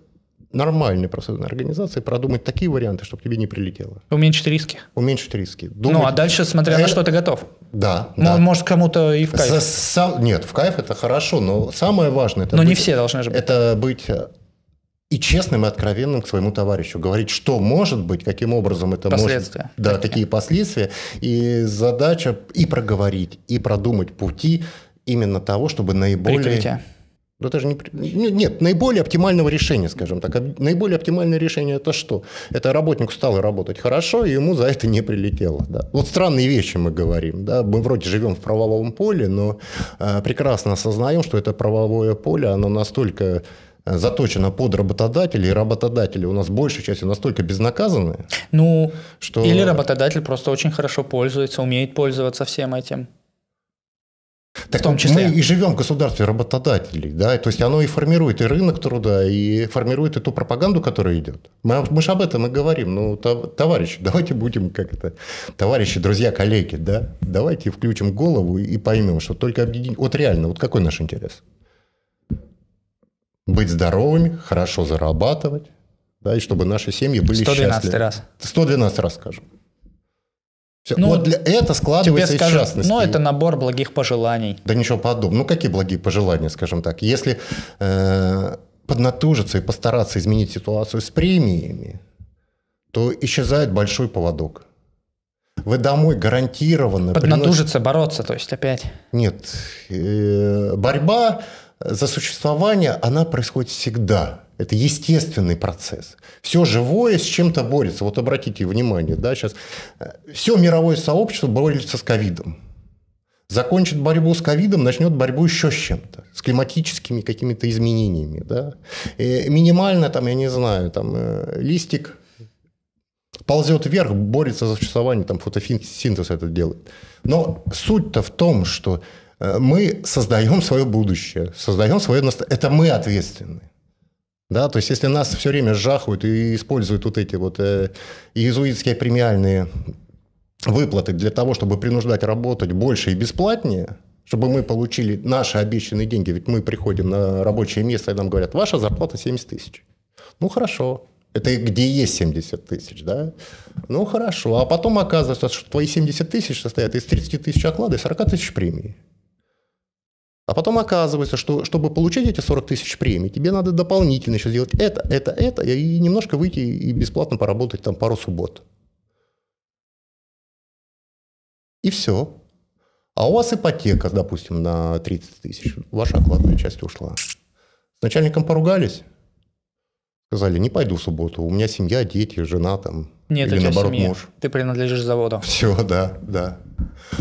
нормальной профсоюзной организации продумать такие варианты, чтобы тебе не прилетело. Уменьшить риски. Уменьшить риски. Думать... Ну, а дальше, смотря на э, что ты готов. Да. М- да. Может, кому-то и в кайф. Сам... Нет, в кайф это хорошо, но самое важное... Это но быть... не все должны же быть. Это быть э, и честным, и откровенным к своему товарищу. Говорить, что может быть, каким образом это последствия. может... Да, такие. такие последствия. И задача и проговорить, и продумать пути именно того, чтобы наиболее... Прикрытие Ну, это же не... Ну, нет, наиболее оптимального решения, скажем так. Наиболее оптимальное решение – это что? Это работник стал работать хорошо, и ему за это не прилетело. Да? Вот странные вещи мы говорим. Да? Мы вроде живем в правовом поле, но э, прекрасно осознаем, что это правовое поле, оно настолько э, заточено под работодателей, и работодатели у нас большей частью настолько безнаказанные. Ну, что... или работодатель просто очень хорошо пользуется, умеет пользоваться всем этим. Так в том числе. Мы и живем в государстве работодателей, да, то есть оно и формирует и рынок труда, и формирует и ту пропаганду, которая идет. Мы, мы же об этом и говорим. Ну, товарищи, [LAUGHS] давайте будем как это, товарищи, друзья, коллеги, да, давайте включим голову и поймем, что только объединить. Вот реально, вот какой наш интерес? Быть здоровыми, хорошо зарабатывать, да, и чтобы наши семьи были 112 счастливы. 112 раз. 112 раз скажем. Все. Ну, вот для это складывается тебе скажу, из частности. Ну, это набор благих пожеланий. Да ничего подобного. Ну, какие благие пожелания, скажем так? Если э, поднатужиться и постараться изменить ситуацию с премиями, то исчезает большой поводок. Вы домой гарантированно... Поднатужиться, приносите... бороться, то есть опять. Нет. Э, борьба за существование, она происходит всегда. Это естественный процесс. Все живое с чем-то борется. Вот обратите внимание, да, сейчас э, все мировое сообщество борется с ковидом. Закончит борьбу с ковидом, начнет борьбу еще с чем-то, с климатическими какими-то изменениями. Да? И минимально, там, я не знаю, там, э, листик ползет вверх, борется за существование, там фотосинтез это делает. Но суть-то в том, что э, мы создаем свое будущее, создаем свое настоящее. Это мы ответственны. Да, то есть, если нас все время сжахивают и используют вот эти вот э, иезуитские премиальные выплаты для того, чтобы принуждать работать больше и бесплатнее, чтобы мы получили наши обещанные деньги, ведь мы приходим на рабочее место, и нам говорят, ваша зарплата 70 тысяч. Ну, хорошо. Это где есть 70 тысяч, да? Ну, хорошо. А потом оказывается, что твои 70 тысяч состоят из 30 тысяч оклада и 40 тысяч премии. А потом оказывается, что чтобы получить эти 40 тысяч премий, тебе надо дополнительно еще сделать это, это, это, и немножко выйти и бесплатно поработать там пару суббот. И все. А у вас ипотека, допустим, на 30 тысяч. Ваша окладная часть ушла. С начальником поругались. Сказали, не пойду в субботу. У меня семья, дети, жена там. Нет, или наоборот семья. муж. Ты принадлежишь заводу. Все, да, да.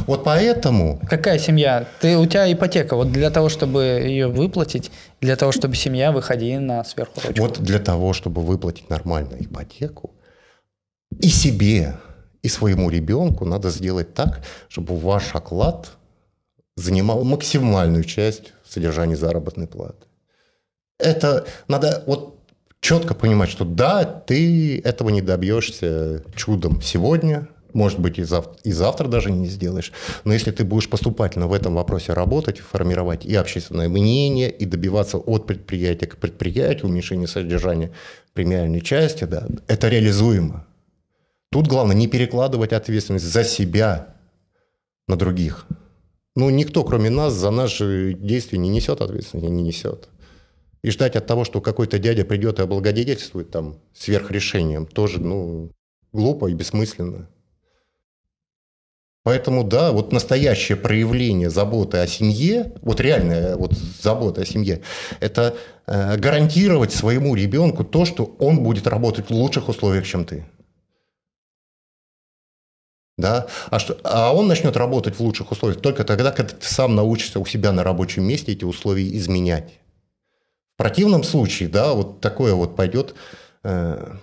Вот поэтому... Какая семья? Ты, у тебя ипотека. Вот для того, чтобы ее выплатить, для того, чтобы семья выходила на сверхурочку. Вот для того, чтобы выплатить нормальную ипотеку, и себе, и своему ребенку надо сделать так, чтобы ваш оклад занимал максимальную часть содержания заработной платы. Это надо вот четко понимать, что да, ты этого не добьешься чудом сегодня, может быть, и завтра, и завтра даже не сделаешь. Но если ты будешь поступательно в этом вопросе работать, формировать и общественное мнение, и добиваться от предприятия к предприятию уменьшения содержания премиальной части, да, это реализуемо. Тут главное не перекладывать ответственность за себя на других. Ну, никто, кроме нас, за наши действия не несет ответственности, не несет. И ждать от того, что какой-то дядя придет и облагодетельствует там сверхрешением, тоже, ну, глупо и бессмысленно. Поэтому, да, вот настоящее проявление заботы о семье, вот реальная вот забота о семье, это э, гарантировать своему ребенку то, что он будет работать в лучших условиях, чем ты. Да? А, что, а он начнет работать в лучших условиях только тогда, когда ты сам научишься у себя на рабочем месте эти условия изменять. В противном случае, да, вот такое вот пойдет... Э,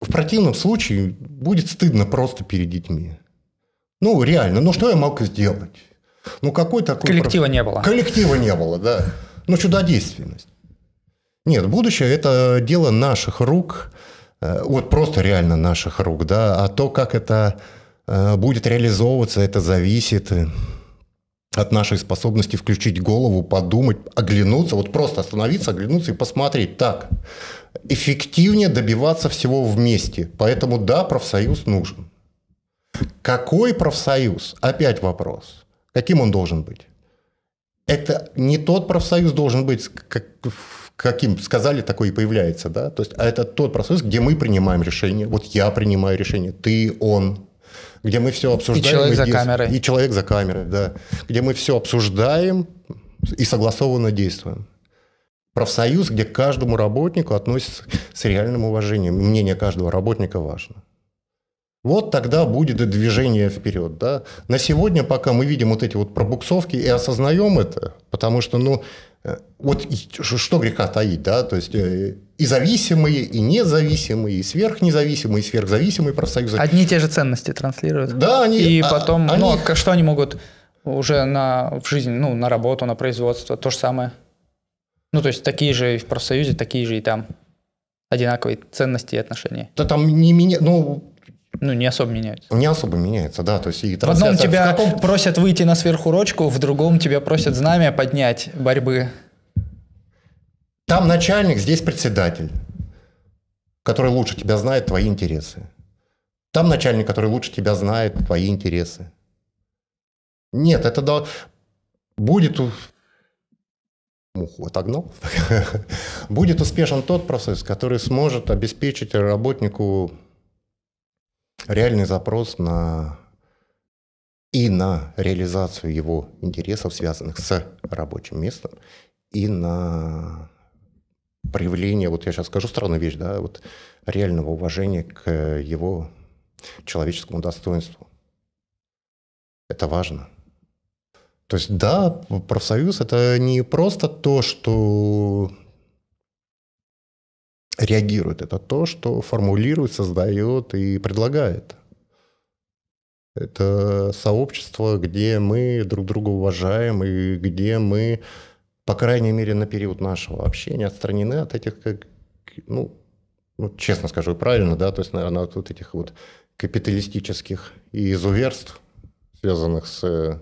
в противном случае будет стыдно просто перед детьми. Ну, реально, ну что я мог сделать? Ну, какой такой... Коллектива не было. Коллектива не было, да. Ну, чудодейственность. Нет, будущее – это дело наших рук, э, вот просто реально наших рук, да, а то, как это э, будет реализовываться, это зависит от нашей способности включить голову, подумать, оглянуться, вот просто остановиться, оглянуться и посмотреть, так, эффективнее добиваться всего вместе. Поэтому да, профсоюз нужен. Какой профсоюз? Опять вопрос. Каким он должен быть? Это не тот профсоюз должен быть, как, каким сказали, такой и появляется, да? То есть, а это тот профсоюз, где мы принимаем решение. Вот я принимаю решение, ты, он, где мы все обсуждаем. И человек и за камерой. И человек за камерой, да. Где мы все обсуждаем, и согласованно действуем. Профсоюз, где к каждому работнику относится с реальным уважением. Мнение каждого работника важно. Вот тогда будет и движение вперед. Да? На сегодня, пока мы видим вот эти вот пробуксовки и осознаем это, потому что, ну, вот что греха таить, да, то есть э, и зависимые, и независимые, и сверхнезависимые, и сверхзависимые профсоюзы. Одни и те же ценности транслируют. Да, они... И а, потом, ну, а что они могут уже на, в жизни, ну, на работу, на производство, то же самое? Ну, то есть такие же и в профсоюзе, такие же и там. Одинаковые ценности и отношения. Да там не меня, ну, ну, не особо меняются. Не особо меняется, да. То есть и в одном тебя в каком... просят выйти на сверхурочку, в другом тебя просят знамя поднять борьбы. Там начальник, здесь председатель, который лучше тебя знает твои интересы. Там начальник, который лучше тебя знает твои интересы. Нет, это да, будет муху отогнал, [LAUGHS] будет успешен тот процесс, который сможет обеспечить работнику реальный запрос на и на реализацию его интересов, связанных с рабочим местом, и на проявление, вот я сейчас скажу странную вещь, да, вот реального уважения к его человеческому достоинству. Это важно. То есть, да, профсоюз – это не просто то, что реагирует. Это то, что формулирует, создает и предлагает. Это сообщество, где мы друг друга уважаем и где мы, по крайней мере, на период нашего общения отстранены от этих, как, ну, ну, честно скажу, правильно, да, то есть, наверное, от вот этих вот капиталистических и изуверств, связанных с,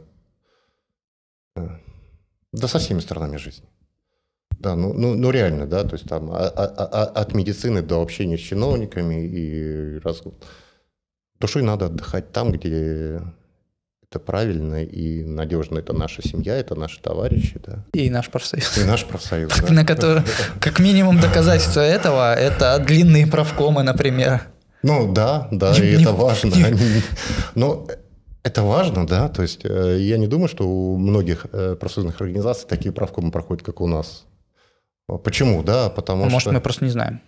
э, да, со всеми сторонами жизни. Да, ну, ну, ну реально, да, то есть там а, а, а, от медицины до общения с чиновниками и раз... Душой надо отдыхать там, где это правильно и надежно. Это наша семья, это наши товарищи, да. И наш профсоюз. И наш профсоюз, да. На который, как минимум доказательство этого, это длинные правкомы, например. Ну да, да, и это важно. Но это важно, да, то есть э, я не думаю, что у многих э, профсоюзных организаций такие правкомы проходят, как у нас. Почему, да? Потому а что... Может, мы просто не знаем.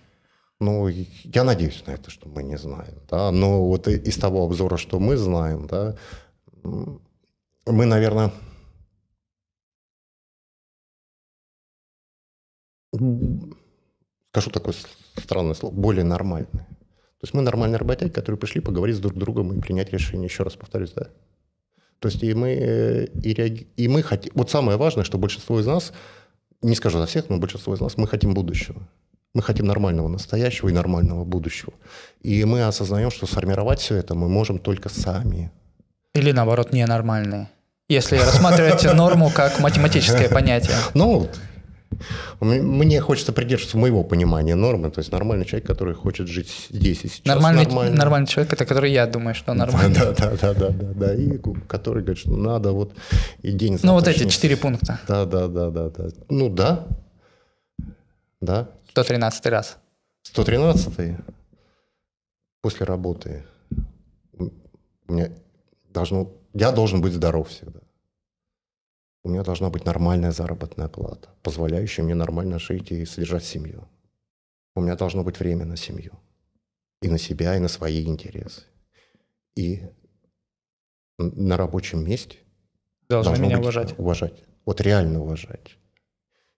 Ну, я надеюсь на это, что мы не знаем, да. Но вот из того обзора, что мы знаем, да, мы, наверное, скажу такое странное слово, более нормальные. То есть мы нормальные работяги, которые пришли поговорить с друг другом и принять решение. Еще раз повторюсь, да. То есть и мы, э, и, реаги... и мы хотим... Вот самое важное, что большинство из нас не скажу за всех, но большинство из нас, мы хотим будущего. Мы хотим нормального настоящего и нормального будущего. И мы осознаем, что сформировать все это мы можем только сами. Или наоборот, ненормальные. Если рассматривать [LAUGHS] норму как математическое понятие. Ну, мне хочется придерживаться моего понимания нормы, то есть нормальный человек, который хочет жить здесь и сейчас. Нормальный, нормально. нормальный человек, это который я думаю, что нормальный. Да, да, да, да, да, да, и который говорит, что надо вот и день Ну вот эти четыре пункта. Да, да, да, да, да. Ну да, да. 113 раз. 113 после работы у меня должно, я должен быть здоров всегда у меня должна быть нормальная заработная плата, позволяющая мне нормально жить и содержать семью. У меня должно быть время на семью. И на себя, и на свои интересы. И на рабочем месте должны меня быть, уважать. Уважать. Вот реально уважать.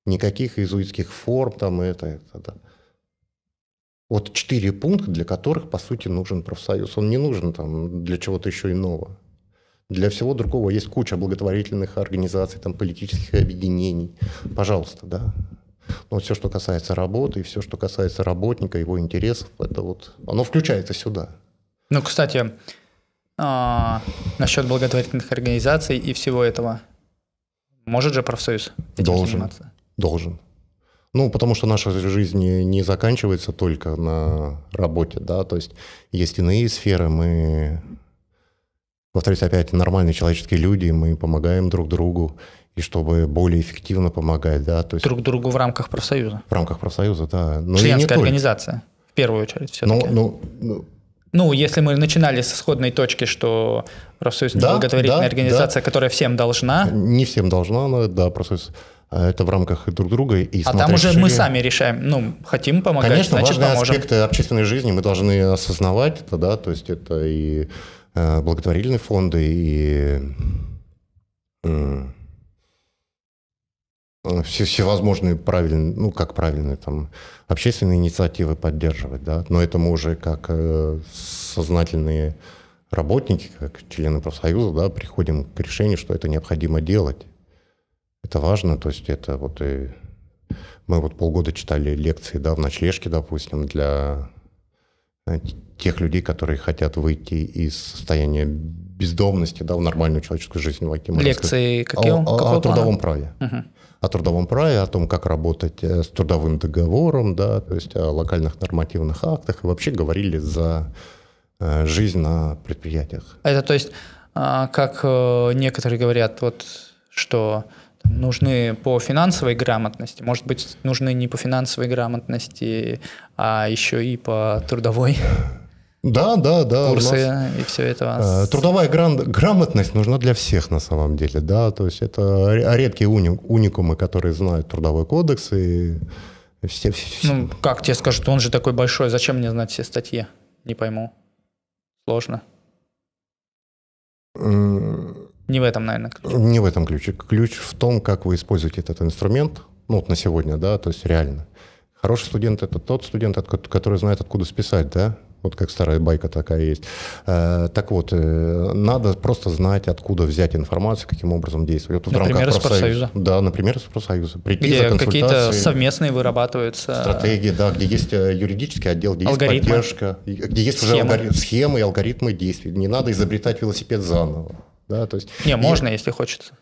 Никаких иезуитских форм там это, это, да. Вот четыре пункта, для которых, по сути, нужен профсоюз. Он не нужен там для чего-то еще иного. Для всего другого есть куча благотворительных организаций, там, политических объединений. Пожалуйста, да. Но все, что касается работы, и все, что касается работника, его интересов, это вот, оно включается сюда. Ну, кстати, а, насчет благотворительных организаций и всего этого. Может же профсоюз этим должен, заниматься? Должен. Ну, потому что наша жизнь не заканчивается только на работе, да, то есть есть иные сферы, мы Повторюсь, опять, нормальные человеческие люди, мы помогаем друг другу, и чтобы более эффективно помогать, да, то есть... Друг другу в рамках профсоюза. В рамках профсоюза, да. Но Членская организация, в первую очередь, все-таки. Ну, ну, ну, Ну, если мы начинали с исходной точки, что профсоюз да, благотворительная да, организация, да. которая всем должна. Не всем должна, но да, профсоюз а это в рамках друг друга. И а там уже решили... мы сами решаем, ну, хотим помогать, Конечно, значит, важные поможем. аспекты общественной жизни мы должны осознавать это, да, то есть это и э, благотворительные фонды, и э, все, всевозможные правильные, ну, как правильные, там, общественные инициативы поддерживать, да, но это мы уже как э, сознательные работники, как члены профсоюза, да, приходим к решению, что это необходимо делать. Это важно, то есть это вот и... Мы вот полгода читали лекции, да, в ночлежке, допустим, для э, тех людей, которые хотят выйти из состояния бездомности, да, в нормальную человеческую жизнь войти. Лекции какие? О, о, о трудовом праве. Угу. О трудовом праве, о том, как работать э, с трудовым договором, да, то есть о локальных нормативных актах, и вообще говорили за э, жизнь на предприятиях. Это то есть, а, как некоторые говорят, вот, что нужны по финансовой грамотности, может быть, нужны не по финансовой грамотности, а еще и по трудовой. Да, да, да. Курсы нас, и все это. Э, трудовая грам- грамотность нужна для всех на самом деле, да, то есть это редкие уни- уникумы, которые знают трудовой кодекс и все, все. Ну, как тебе скажут, он же такой большой, зачем мне знать все статьи? Не пойму. Сложно. Не в этом, наверное, ключ. Не в этом ключ. Ключ в том, как вы используете этот инструмент, ну, вот на сегодня, да, то есть реально. Хороший студент – это тот студент, который знает, откуда списать, да, вот как старая байка такая есть. Э, так вот, э, надо просто знать, откуда взять информацию, каким образом действовать. Вот например, из профсоюза. Да, например, из профсоюза. Прийти где какие-то совместные вырабатываются... Стратегии, да, где есть э, юридический отдел, где алгоритмы. есть поддержка, где есть схемы. уже алгорит... схемы и алгоритмы действий. Не надо изобретать велосипед заново. Да, то есть, Не, можно, и, если хочется.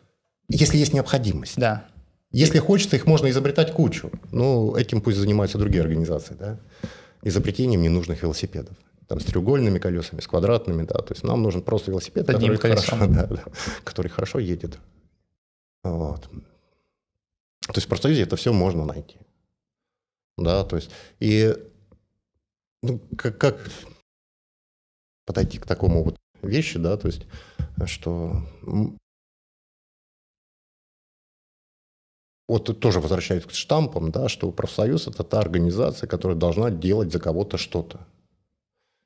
Если есть необходимость. Да. Если хочется, их можно изобретать кучу. Ну, этим пусть занимаются другие организации, да. Изобретением ненужных велосипедов. Там с треугольными колесами, с квадратными, да. То есть нам нужен просто велосипед, который хорошо, [LAUGHS] да, да, который хорошо едет. Вот. То есть в профсоюзе это все можно найти. Да, то есть и ну, как, как подойти к такому вот вещи, да, то есть, что вот тоже возвращаюсь к штампам, да, что профсоюз – это та организация, которая должна делать за кого-то что-то.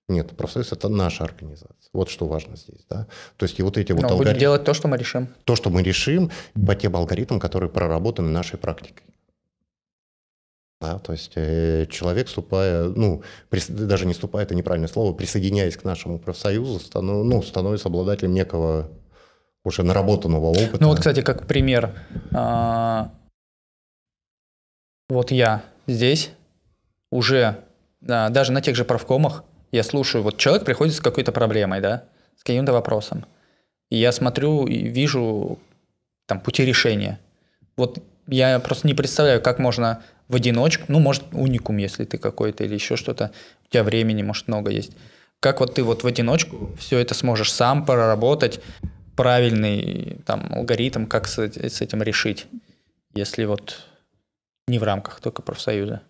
Нет, профсоюз – это наша организация. Вот что важно здесь. Да? То есть и вот эти Но вот алгоритмы... будем делать то, что мы решим. То, что мы решим по тем алгоритмам, которые проработаны нашей практикой. Да, то есть э, человек, вступая, ну, прис, даже не вступая, это неправильное слово, присоединяясь к нашему профсоюзу, станов, ну, становится обладателем некого уже наработанного опыта. Ну вот, кстати, как пример, а, вот я здесь уже, да, даже на тех же правкомах, я слушаю, вот человек приходит с какой-то проблемой, да, с каким-то вопросом, и я смотрю и вижу там пути решения. Вот я просто не представляю, как можно в одиночку, ну, может, уникум, если ты какой-то или еще что-то, у тебя времени, может, много есть. Как вот ты вот в одиночку все это сможешь сам проработать, правильный там алгоритм, как с, с этим решить, если вот не в рамках только профсоюза?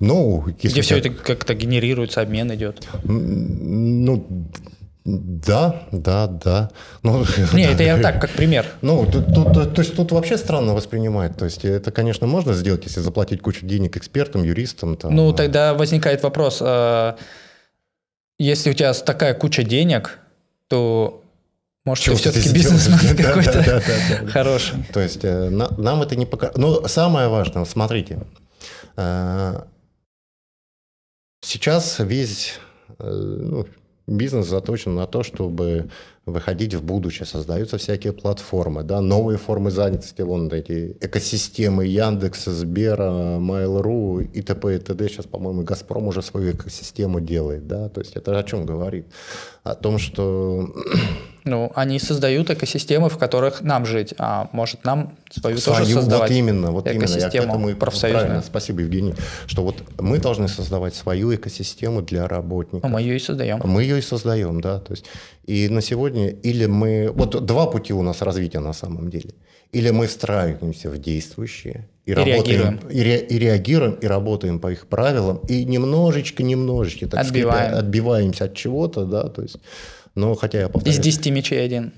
Ну, если Где все это как-то генерируется, обмен идет? Ну, да, да, да. Ну, [LAUGHS] Не, это я так, как пример. Ну, тут, тут, то есть тут вообще странно воспринимать. То есть это, конечно, можно сделать, если заплатить кучу денег экспертам, юристам. Там. Ну, тогда возникает вопрос, а, если у тебя такая куча денег, то может, Чего ты все-таки бизнесмен [LAUGHS] какой-то хороший. То есть э, нам это не пока. Но самое важное, смотрите, э, сейчас весь э, ну, бизнес заточен на то, чтобы выходить в будущее. Создаются всякие платформы, да, новые формы занятости, вон эти экосистемы Яндекса, Сбера, Mail.ru и т.п. и т.д. Сейчас, по-моему, Газпром уже свою экосистему делает, да, то есть это о чем говорит? О том, что Ну, они создают экосистемы, в которых нам жить, а может нам свою, свою тоже создавать вот именно, вот именно. Я к этому и правильно, спасибо, Евгений, что вот мы должны создавать свою экосистему для работников. А мы ее и создаем. Мы ее и создаем, да. То есть, и на сегодня или мы... Вот два пути у нас развития на самом деле. Или мы встраиваемся в действующие, и, и работаем, реагируем. И, ре, и реагируем, и работаем по их правилам, и немножечко, немножечко, так Отбиваем. сказать, отбиваемся от чего-то, да, то есть, но хотя я повторяю... Из 10 мячей один.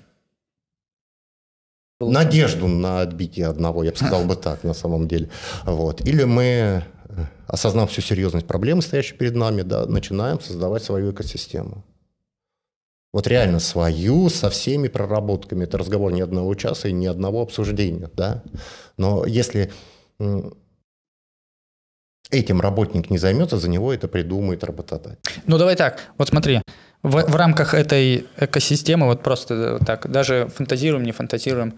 Надежду на отбитие одного, я бы сказал бы так, на самом деле. Вот. Или мы, осознав всю серьезность проблемы, стоящей перед нами, да, начинаем создавать свою экосистему. Вот реально свою, со всеми проработками. Это разговор ни одного часа и ни одного обсуждения. Да? Но если этим работник не займется, за него это придумает работодатель. Ну давай так, вот смотри, в, в рамках этой экосистемы, вот просто так, даже фантазируем, не фантазируем,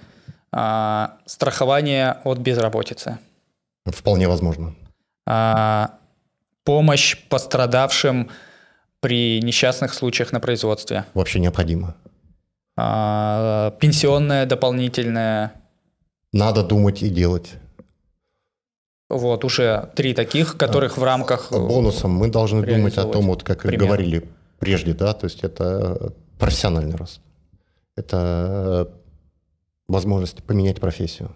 а, страхование от безработицы. Вполне возможно. А, помощь пострадавшим при несчастных случаях на производстве. Вообще необходимо. А, пенсионная дополнительная. Надо думать и делать. Вот, уже три таких, которых в рамках... Бонусом мы должны думать о том, вот как Пример. говорили прежде, да, то есть это профессиональный рост. Это возможность поменять профессию.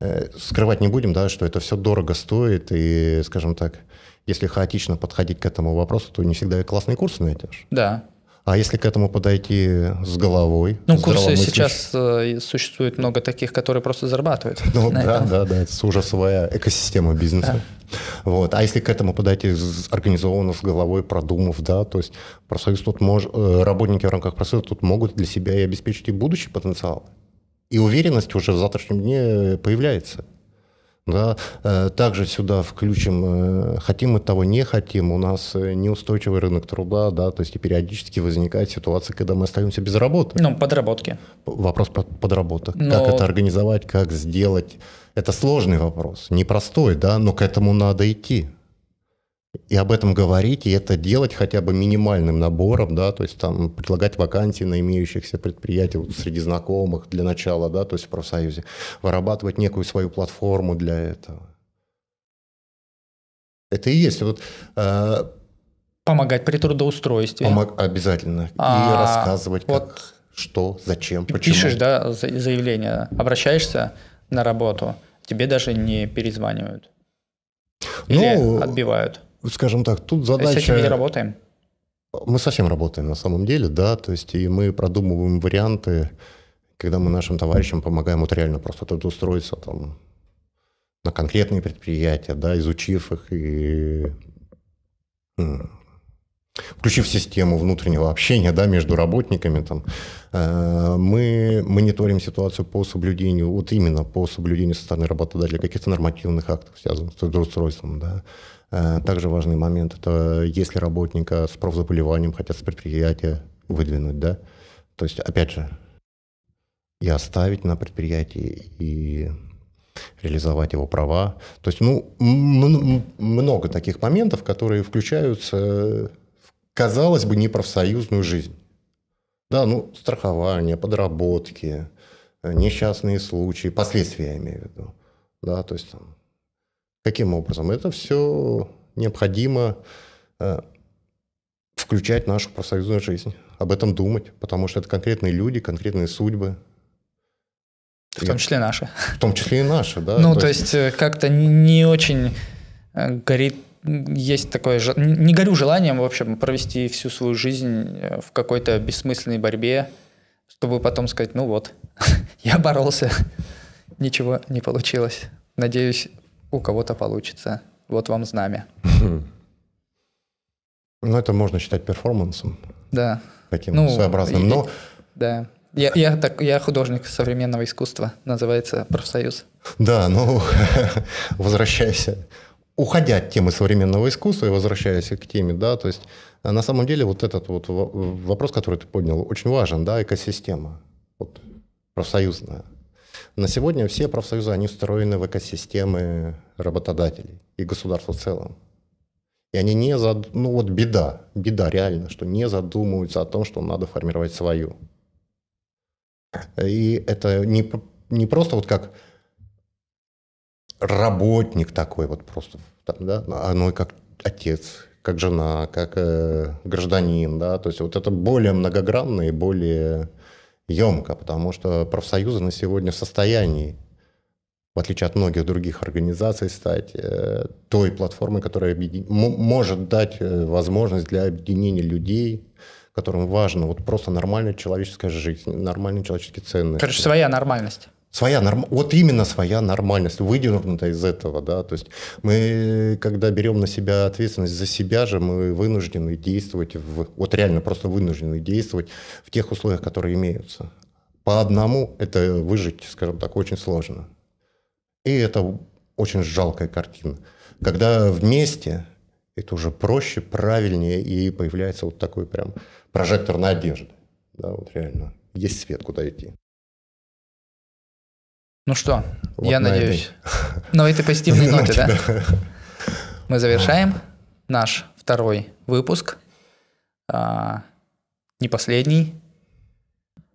Э, скрывать не будем, да, что это все дорого стоит, и, скажем так, если хаотично подходить к этому вопросу, то не всегда и классные курсы найдешь. Да. А если к этому подойти с головой? Ну, курсы сейчас э, существует много таких, которые просто зарабатывают. [LAUGHS] Ну, да, этом. да, да, это уже своя экосистема бизнеса. Да. Вот. А если к этому подойти организованно, с головой, продумав, да, то есть профсоюз тут мож, э, работники в рамках профсоюза тут могут для себя и обеспечить и будущий потенциал. И уверенность уже в завтрашнем дне появляется. Да, э, также сюда включим, э, хотим мы того, не хотим, у нас э, неустойчивый рынок труда, да, то есть и периодически возникает ситуация, когда мы остаемся без работы. Ну, подработки. Вопрос про подработок. Но... Как это организовать, как сделать. Это сложный вопрос, непростой, да, но к этому надо идти и об этом говорить, и это делать хотя бы минимальным набором, да, то есть там предлагать вакансии на имеющихся предприятиях вот, среди знакомых для начала, да, то есть в профсоюзе, вырабатывать некую свою платформу для этого. Это и есть. Вот, э, Помогать при трудоустройстве. Помог... Обязательно. А, и рассказывать, как, вот что, зачем, почему. Пишешь, да, заявление, обращаешься на работу, тебе даже не перезванивают. Или ну, отбивают скажем так, тут задача... С этим не работаем? Мы совсем работаем на самом деле, да, то есть и мы продумываем варианты, когда мы нашим товарищам помогаем вот реально просто трудоустроиться там на конкретные предприятия, да, изучив их и включив систему внутреннего общения да, между работниками, там, э, мы мониторим ситуацию по соблюдению, вот именно по соблюдению со стороны работодателя каких-то нормативных актов, связанных с трудоустройством. Да. Э, также важный момент – это если работника с профзаболеванием хотят с предприятия выдвинуть, да, то есть, опять же, и оставить на предприятии, и реализовать его права. То есть, ну, много таких моментов, которые включаются в, казалось бы, непрофсоюзную жизнь. Да, ну, страхование, подработки, э, несчастные случаи, последствия, я имею в виду. Да, то есть, там, Каким образом? Это все необходимо э, включать нашу профсоюзную жизнь, об этом думать, потому что это конкретные люди, конкретные судьбы. В том числе наши. В том числе и наши, да. Ну, то, есть, есть э, как-то не очень э, горит, есть такое, не горю желанием, в общем, провести всю свою жизнь в какой-то бессмысленной борьбе, чтобы потом сказать, ну вот, [LAUGHS] я боролся, [LAUGHS] ничего не получилось. Надеюсь, у кого-то получится. Вот вам знамя. [LAUGHS] Ну, это можно считать перформансом. Да. Таким ну, своеобразным. Но... [LAUGHS] Да. Я, я, так, я художник современного искусства, называется профсоюз. Да, ну, [LAUGHS] возвращаясь, уходя от темы современного искусства и возвращаясь к теме, да, то есть на самом деле вот этот вот вопрос, который ты поднял, очень важен, да, экосистема, вот, профсоюзная. На сегодня все профсоюзы, они встроены в экосистемы работодателей и государства в целом. И они не зад... ну вот беда, беда реально, что не задумываются о том, что надо формировать свою. И это не, не просто вот как работник такой вот просто, там, да, оно и как отец, как жена, как э, гражданин, да, то есть вот это более многогранно и более емко, потому что профсоюзы на сегодня в состоянии, в отличие от многих других организаций, стать э, той платформой, которая объедин... может дать э, возможность для объединения людей, которым важно вот просто нормальная человеческая жизнь, нормальные человеческие ценности. Короче, своя нормальность. Своя норм... Вот именно своя нормальность, выдернута из этого, да, то есть мы, когда берем на себя ответственность за себя же, мы вынуждены действовать, в... вот реально просто вынуждены действовать в тех условиях, которые имеются. По одному это выжить, скажем так, очень сложно. И это очень жалкая картина. Когда вместе, это уже проще, правильнее, и появляется вот такой прям прожектор надежды. Да, вот реально. Есть свет, куда идти. Ну что, вот я надеюсь. На этой позитивной [LAUGHS] ноте, да? Мы завершаем наш второй выпуск. А, не последний.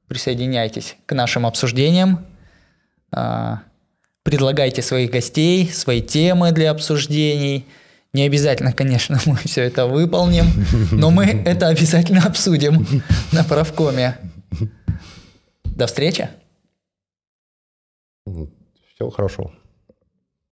Присоединяйтесь к нашим обсуждениям. А, предлагайте своих гостей, свои темы для обсуждений. Не обязательно, конечно, [LAUGHS] мы все это выполним, но мы это обязательно обсудим на правкоме. До встречи! Всего хорошего.